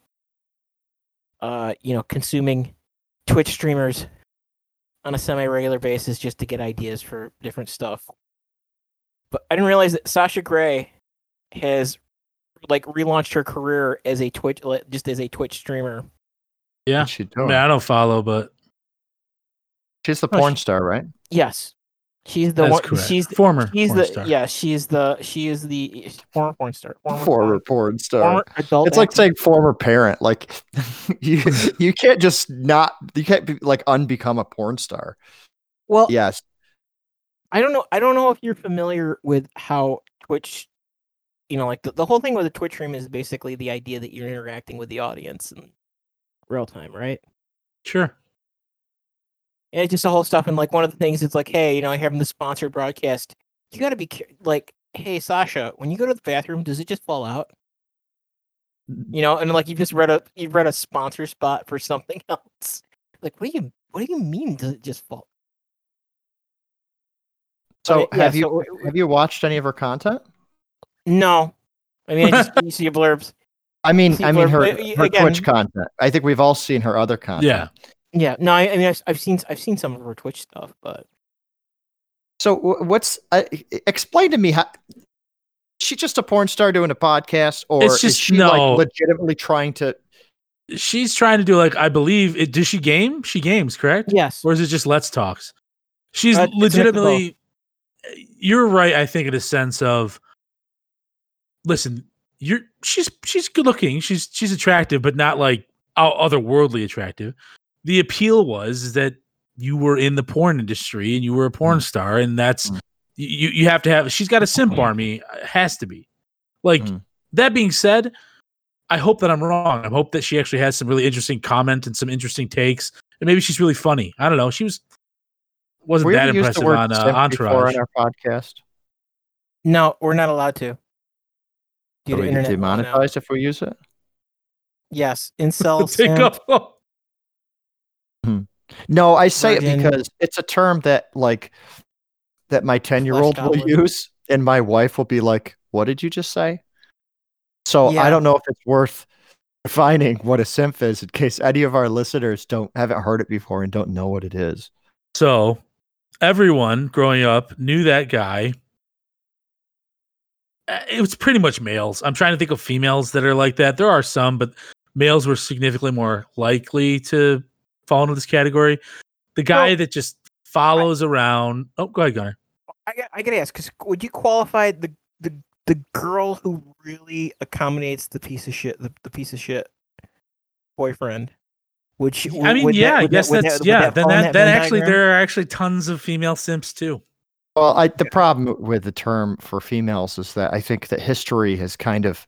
uh you know consuming Twitch streamers on a semi-regular basis just to get ideas for different stuff. But I didn't realize that Sasha Grey has like relaunched her career as a Twitch just as a Twitch streamer. Yeah, she I, doing? mean, I don't follow, but She's the Oh, porn she- star, right? Yes. She's the that's one correct. she's the, former she's porn the star. yeah, she's the she is the former porn star. Former, Former porn star. former adult It's like actor. saying former parent. Like you, you can't just not. You can't be like unbecome a porn star. well Yes, I don't know. I don't know if you're familiar with how Twitch, you know, like the, the whole thing with the Twitch stream is basically the idea that you're interacting with the audience in real time, right? Sure. And it's just the whole stuff. And like one of the things, it's like, hey, you know, having the sponsored broadcast, you got to be like, hey, Sasha, when you go to the bathroom, does it just fall out? You know, and like you just read a you read a sponsor spot for something else. Like, what do you what do you mean? Does it just fall? So But, yeah, have you so w- w- have you watched any of her content? No, I mean, I just you see blurbs. I mean, See, I mean her, but, y- her again- Twitch content. I think we've all seen her other content. Yeah. Yeah, no, I, I mean, I've, I've seen I've seen some of her Twitch stuff, but So what's uh, explain to me how? Is she just a porn star doing a podcast, or It's is just- she no. like legitimately trying to? She's trying to do like I believe it. Does she game? She games, correct? yes, Or is it just Let's Talks? She's Uh, it's a mix of both. legitimately. you're right. I think in a sense of, listen, you're she's she's good looking. She's she's attractive, but not like o- otherworldly attractive. The appeal was that you were in the porn industry and you were a porn star, and that's Mm. you. You have to have. She's got a simp army. It has to be. Like Mm. that being said, I hope that I'm wrong. I hope that she actually has some really interesting comment and some interesting takes, and maybe she's really funny. I don't know. She was wasn't We that ever used the impressive on uh, Entourage. on our podcast. No, we're not allowed to. Due Are to we internet demonetized if we use it? Yes, incel, Take simp, up- hmm. No, I say Virgin. it because it's a term that like that my 10 year old will use and my wife will be like, What did you just say? So Yeah. I don't know if it's worth defining what a simp is in case any of our listeners don't haven't heard it before and don't know what it is. So everyone growing up knew that guy. Uh, It was pretty much males. I'm trying to think of females that are like that. There are some, but males were significantly more likely to fall into this category. The guy Well, that just follows around. Oh, go ahead, Gunnar. I got, I gotta ask, because would you qualify the the the girl who really accommodates the piece of shit, the, the piece of shit boyfriend? Would she? I mean, would that- yeah, I that- guess would that's that- yeah. that then in that, actually diagram? there are actually tons of female simps too. Well, I, the problem with the term for females is that I think that history has kind of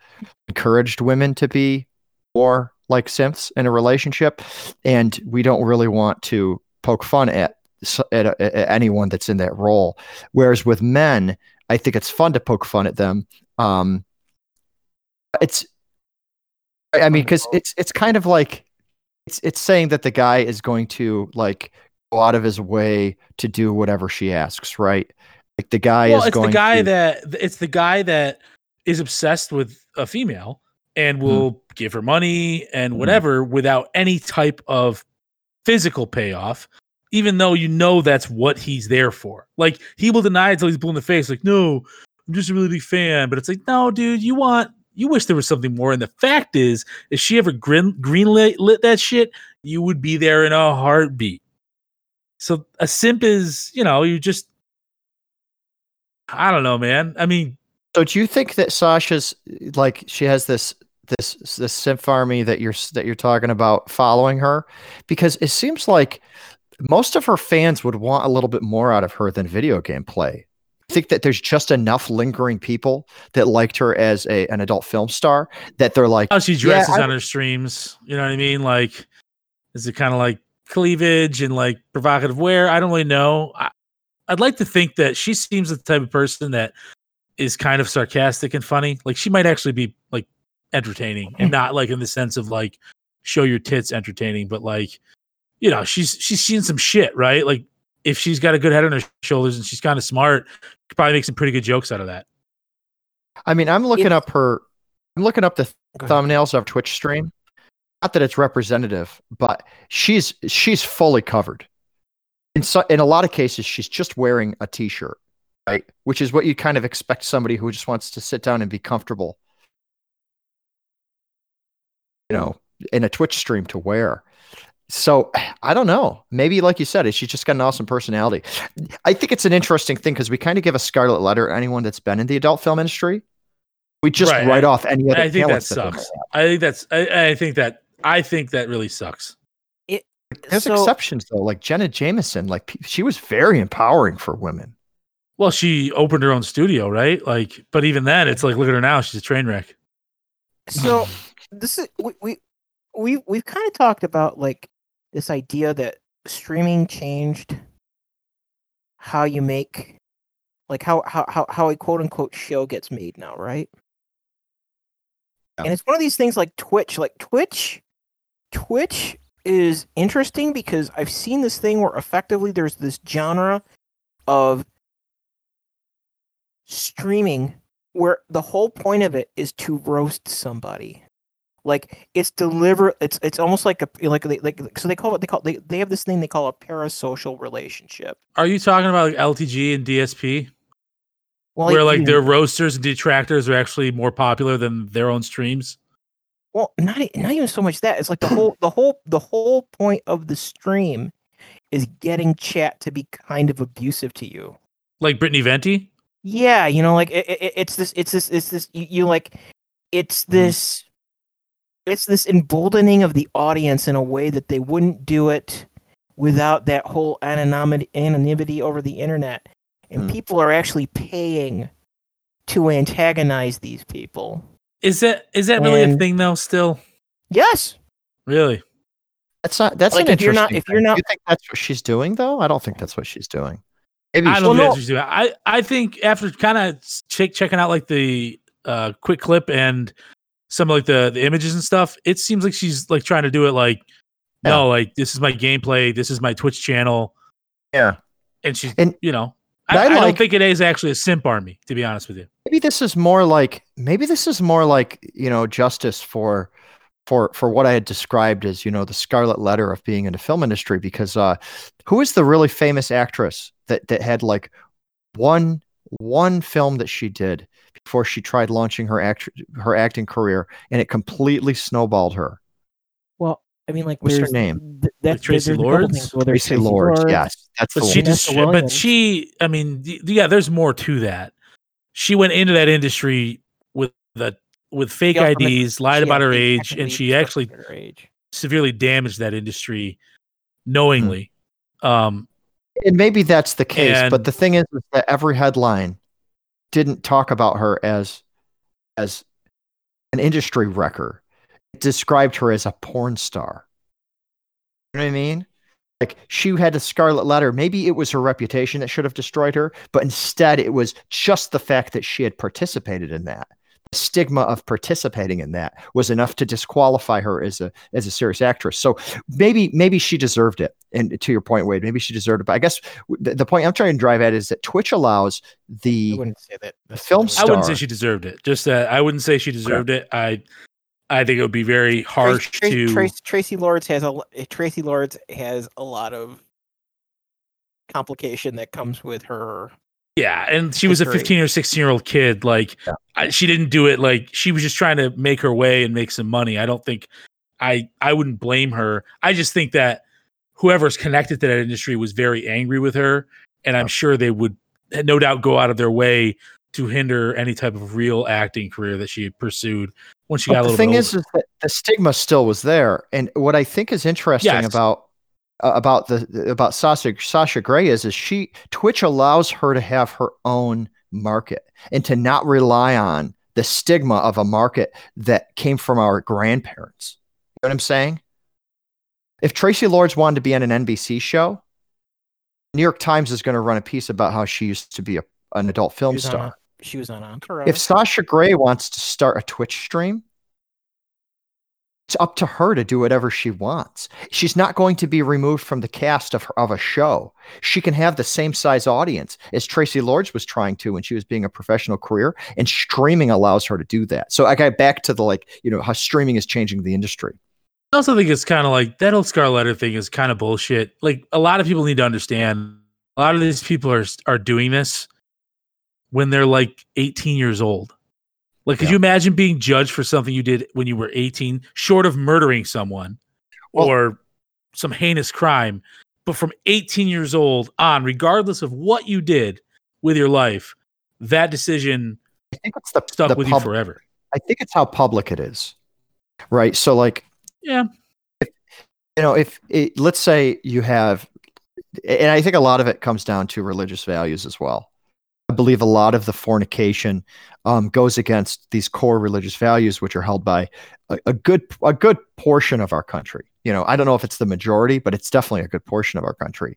encouraged women to be more like simps in a relationship, and we don't really want to poke fun at at, at anyone that's in that role. Whereas with men, I think it's fun to poke fun at them. Um, it's, I mean, because it's it's kind of like it's it's saying that the guy is going to like out of his way to do whatever she asks, right? Like the guy well, is it's the guy to, that it's the guy that is obsessed with a female and will give her money and Mhm. whatever without any type of physical payoff even though you know that's what he's there for. Like he will deny it until he's blue in the face like no i'm just a really big fan. But it's like no dude you want you wish there was something more. And the fact is if she ever green green lit, lit that shit you would be there in a heartbeat so a simp is you know you just I don't know, man. I mean, So do you think that Sasha's like she has this this this simp army that you're that you're talking about following her? Because it seems like most of her fans would want a little bit more out of her than video game play. I think that there's just enough lingering people that liked her as a an adult film star that they're like, how she dresses I- on her streams. You know what I mean? Like, is it kind of like cleavage and like provocative wear? I don't really know. I, I'd like to think that she seems the type of person that is kind of sarcastic and funny. Like, she might actually be like entertaining and hmm. not like in the sense of like show your tits entertaining, but like, you know, she's she's seen some shit, right? Like, if she's got a good head on her shoulders and she's kind of smart, could probably make some pretty good jokes out of that. I mean, I'm looking If- up her I'm looking up the Go thumbnails of Twitch stream. Not that it's representative, but she's she's fully covered. In so, in a lot of cases, she's just wearing a t-shirt, right? Which is what you kind of expect somebody who just wants to sit down and be comfortable, you know, in a Twitch stream to wear. So I don't know. Maybe, like you said, she's just got an awesome personality. I think it's an interesting thing because we kind of give a scarlet letter to anyone that's been in the adult film industry. We just Right, write I- off any other. I think that sucks. I think that's. I, I think that. I think that really sucks. There's So- exceptions though, like Jenna Jameson. Like she was very empowering for women. Well, she opened her own studio, right? Like, but even then, it's like, look at her now; she's a train wreck. So this is we we we we've kind of talked about like this idea that streaming changed how you make like how how how, how a quote unquote show gets made now, right? Yeah. And it's one of these things like Twitch, like Twitch Twitch is interesting because I've seen this thing where effectively there's this genre of streaming where the whole point of it is to roast somebody. Like it's deliberate it's it's almost like a like like so they call it they call they, they have this thing they call a parasocial relationship. Are you talking about like LTG and DSP, well where like their roasters and detractors are actually more popular than their own streams? Well not not even so much that it's like the whole the whole the whole point of the stream is getting chat to be kind of abusive to you Like Brittany Venti? Yeah, you know, like it, it, it's this, it's this, it's this. You, you like, it's Mm-hmm. this, it's this emboldening of the audience in a way that they wouldn't do it without that whole anonymity, anonymity over the internet. And Hmm. people are actually paying to antagonize these people. Is that is that really a thing though? Still, Yes, really? That's not. That's Like, an if you're not- interesting if you're thing. not- you think that's what she's doing, though? I don't think that's what she's doing. Maybe I don't Well, think no. that's what she's doing. I I think after kind of check, checking out like the uh quick clip and some of like the the images and stuff, it seems like she's like trying to do it like no, like this is my gameplay, this is my Twitch channel, yeah. and she's And- you know. I, I I don't like- think it is actually a simp army, to be honest with you. maybe this is more like maybe this is more like you know justice for for for what I had described as you know the scarlet letter of being in the film industry because uh who is the really famous actress that that had like one one film that she did before she tried launching her act her acting career and it completely snowballed her I mean, like, What's her name? th- that, Like Traci there's a couple Lords? things, whether it's Traci Lords yes that's the But one. she Vanessa just, but she, I mean, y- yeah, there's more to that. She went into that industry with the with fake She also meant- IDs, lied about her age, and she actually age. severely damaged that industry knowingly. Um, and maybe that's the case but the thing is, is that every headline didn't talk about her as as an industry wrecker it described her as a porn star. You know what i mean? Like she had a scarlet letter. Maybe it was her reputation that should have destroyed her but instead it was just the fact that she had participated in that. The stigma of participating in that was enough to disqualify her as a as a serious actress. So maybe maybe she deserved it. And to your point wade maybe she deserved it. But i guess the, the point i'm trying to drive at is that twitch allows the I wouldn't say that. the film I wouldn't say she deserved it. Just that I wouldn't say she deserved it. I, I think it would be very harsh Traci, to. Traci, Traci Lords has a eh, Traci Lords has a lot of complication that comes with her. Yeah, and she was a 15 or 16 year old kid. Like, Yeah. I, she didn't do it. Like, she was just trying to make her way and make some money. I don't think I I wouldn't blame her. I just think that whoever's connected to that industry was very angry with her, and I'm sure they would no doubt go out of their way to hinder any type of real acting career that she had pursued when she got a But the little thing bit is, older. is that the stigma still was there, and what I think is interesting Yes. about uh, about the about Sasha Sasha Grey is is she Twitch allows her to have her own market and to not rely on the stigma of a market that came from our grandparents. You know what I'm saying? If Traci Lords wanted to be on an NBC show, New York Times is going to run a piece about how she used to be a, an adult She film was on star. A- she was on Entourage. If Sasha Grey wants to start a Twitch stream, it's up to her to do whatever she wants. She's not going to be removed from the cast of, her, of a show. She can have the same size audience as Traci Lords was trying to when she was being a professional career, and streaming allows her to do that. So I got back to the like, you know, how streaming is changing the industry. I also think it's kind of like that old Scarlet Letter thing is kind of bullshit. Like a lot of people need to understand. A lot of these people are are doing this when they're like 18 years old. Like, could Yeah. you imagine being judged for something you did when you were 18, short of murdering someone Well- or some heinous crime, but from 18 years old on, regardless of what you did with your life, that decision I think it's the stuck the with pub- you forever. I think it's how public it is, right? So like, Yeah. if, you know, if it, let's say you have, and I think a lot of it comes down to religious values as well. I believe a lot of the fornication um, goes against these core religious values, which are held by a, a good a good portion of our country. You know, I don't know if it's the majority, but it's definitely a good portion of our country.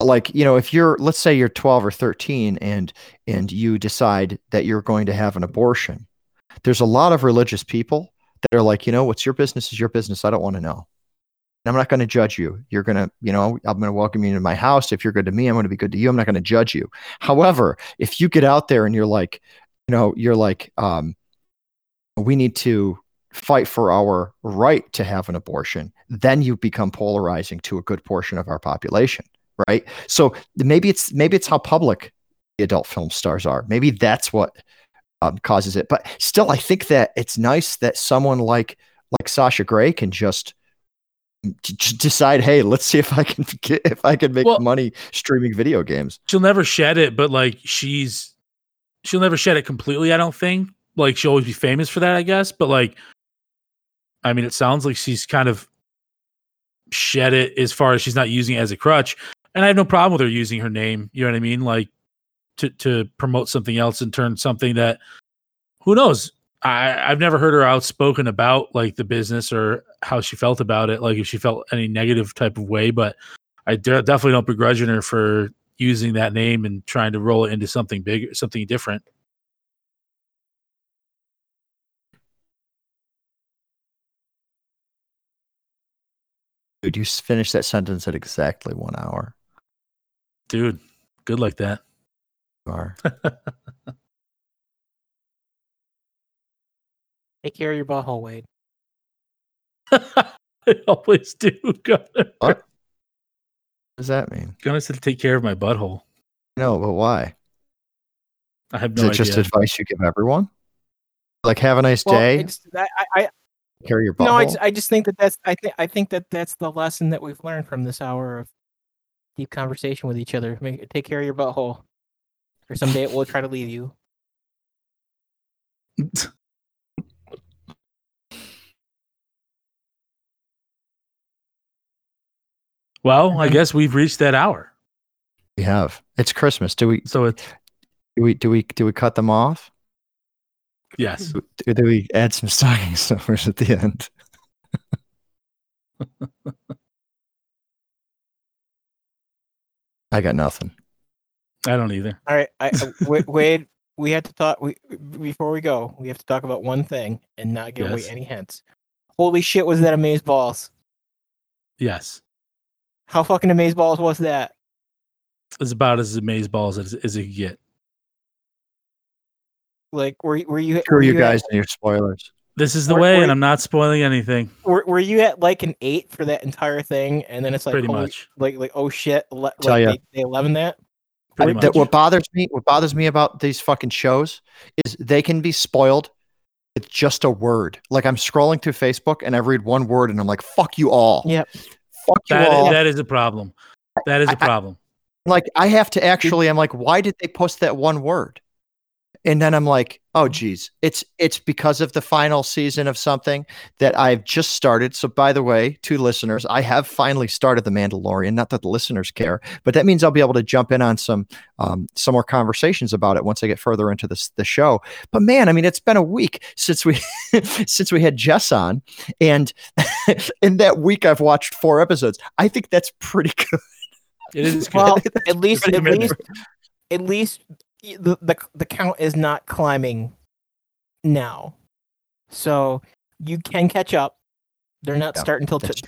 Like, you know, if you're let's say you're 12 or 13 and and you decide that you're going to have an abortion, there's a lot of religious people that are like, you know, what's your business is your business. I don't want to know. I'm not going to judge you. You're going to, you know, I'm going to welcome you into my house. If you're good to me, I'm going to be good to you. I'm not going to judge you. However, if you get out there and you're like, you know, you're like, um, we need to fight for our right to have an abortion, then you become polarizing to a good portion of our population, right? So maybe it's maybe it's how public the adult film stars are. Maybe that's what um, causes it. But still, I think that it's nice that someone like like Sasha Grey can just decide, hey, let's see if I can get, if I can make Well- money streaming video games. she'll never shed it, but like she's she'll never shed it completely, I don't think. Like she'll always be famous for that, I guess. But like I mean, it sounds like she's kind of shed it as far as she's not using it as a crutch. And I have no problem with her using her name, you know what I mean? Like to to promote something else and turn something that who knows? I, I've never heard her outspoken about like the business or how she felt about it, like if she felt any negative type of way, but I de- definitely don't begrudge her for using that name and trying to roll it into something bigger, something different. Dude, you finished that sentence at exactly one hour. Dude, good like that. You are. Take care of your butthole, Wade. I always do. Gunner. What? What does that mean? Gunner said to take care of my butthole. No, but why? I have no. Is no it just advice you give everyone? Like, have a nice Well, day. it's, I, I, Carry your I no. I, just- I just think that that's I think I think that that's the lesson that we've learned from this hour of deep conversation with each other. Make, take care of your butthole, or someday it will try to leave you. well, I mm-hmm. guess we've reached that hour. we have. It's Christmas. Do we? So it's Do we? Do we? Do we cut them off? yes. Do, do we add some stocking stuffers at the end? I got nothing. I don't either. All right, I, I- uh, Wa- Wade, we have to talk. We before we go, we have to talk about one thing and not give away any hints. Holy shit, was that amaze balls? Yes. How fucking amaze balls was that? It's about as amaze balls as, as it could get. Like, were were you Screw were you at- guys and your spoilers. This is the Or- way, or- and I'm not spoiling anything. were, were you at like an eight for that entire thing, and then it's like Pretty holy- much. like like oh shit, le- Tell like ya. they, they eleven that. I- that- what bothers me, what bothers me about these fucking shows is they can be spoiled with just a word. Like I'm scrolling through Facebook and I read one word and I'm like, "Fuck you all." Yep. Fuck you That, all. that is a problem. That is I- a problem. like I have to actually. I'm like, why did they post that one word? And then I'm like, oh geez, it's it's because of the final season of something that I've just started. So by the way, to listeners, I have finally started the Mandalorian. Not that the listeners care, but that means I'll be able to jump in on some um, some more conversations about it once I get further into this the show. But man, I mean, it's been a week since we since we had Jess on, and in that week I've watched four episodes. I think that's pretty good. It is good. Well, at least at least at least y- the, the the count is not climbing now, so you can catch up. They're not Yeah, starting until t-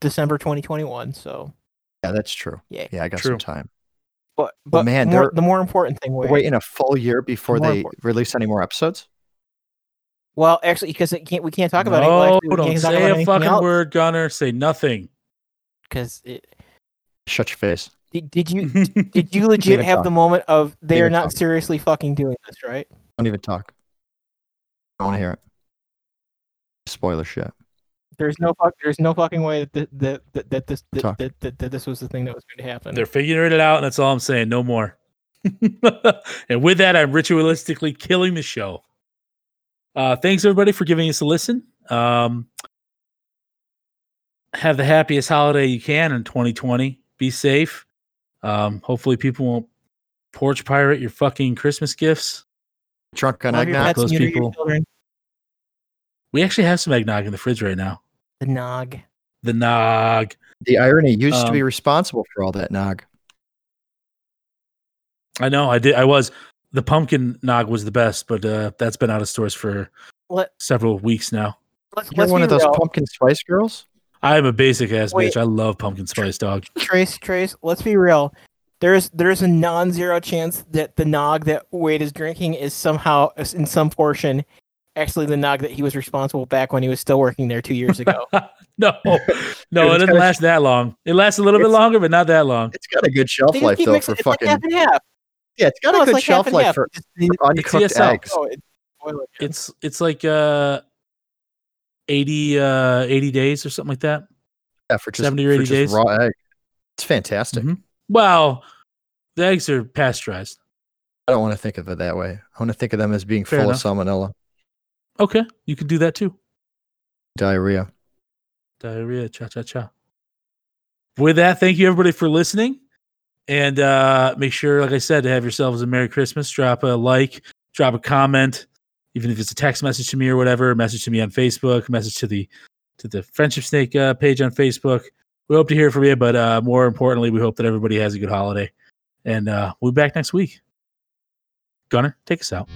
December 2021. So Yeah, that's true. yeah, Yeah, I got True. some time. but but man, more, the more important thing. We're waiting a full year before More they important. release any more episodes. Well, actually, because can't we can't talk about it. no, well, actually, don't say a fucking else, word, Gunner. Say nothing. Because it, Shut your face. Did, did you did you legit have talk. the moment of they Don't are not talk. seriously fucking doing this, right? Don't even talk. I don't want to hear it. Spoiler shit. There's no fuck. There's no fucking way that that that, that this that, Talk. that, that, that this was the thing that was going to happen. They're figuring it out, and that's all I'm saying. No more. and with that, I'm ritualistically killing the show. Uh, thanks everybody for giving us a listen. Um, have the happiest holiday you can in 2020. Be safe. Um, hopefully, people won't porch pirate your fucking Christmas gifts. Drunk on Love your eggnog. those people- We actually have some eggnog in the fridge right now. The nog. The nog. The irony you used to be Um, responsible for all that nog. I know. I did. I was. The pumpkin nog was the best, but uh, that's been out of stores for Let several weeks now. let's, You're let's one of those real. pumpkin spice girls. I am a basic ass Wait. bitch. I love pumpkin spice dog. Trace, Trace, let's be real. There's there's a non-zero chance that the nog that Wade is drinking is somehow in some portion actually the nog that he was responsible back when he was still working there two years ago. no, no, it it's doesn't gotta- last that long. It lasts a little bit longer, but not that long. It's got a good shelf life keep though for it's like fucking. half and half. yeah, it's got No, a good like shelf life half. for, Just- for uncooked TSL. eggs. Oh, it's. It's it's like uh 80 uh 80 days or something like that. Yeah, for just 70 or 80 days. raw egg. It's fantastic. Mhm. Well, the eggs are pasteurized. I don't want to think of it that way. I want to think of them as being Fair full enough. of salmonella, Okay, you can do that too. diarrhea. Diarrhea, cha cha cha. With that, thank you everybody for listening. And uh make sure, like I said, to have yourselves a Merry Christmas. Drop a like, drop a comment, even if it's a text message to me or whatever, message to me on Facebook, message to the to the Friendship Snake uh, page on Facebook. We hope to hear from you, but uh more importantly, we hope that everybody has a good holiday. And uh we'll be back next week. Gunner, take us out.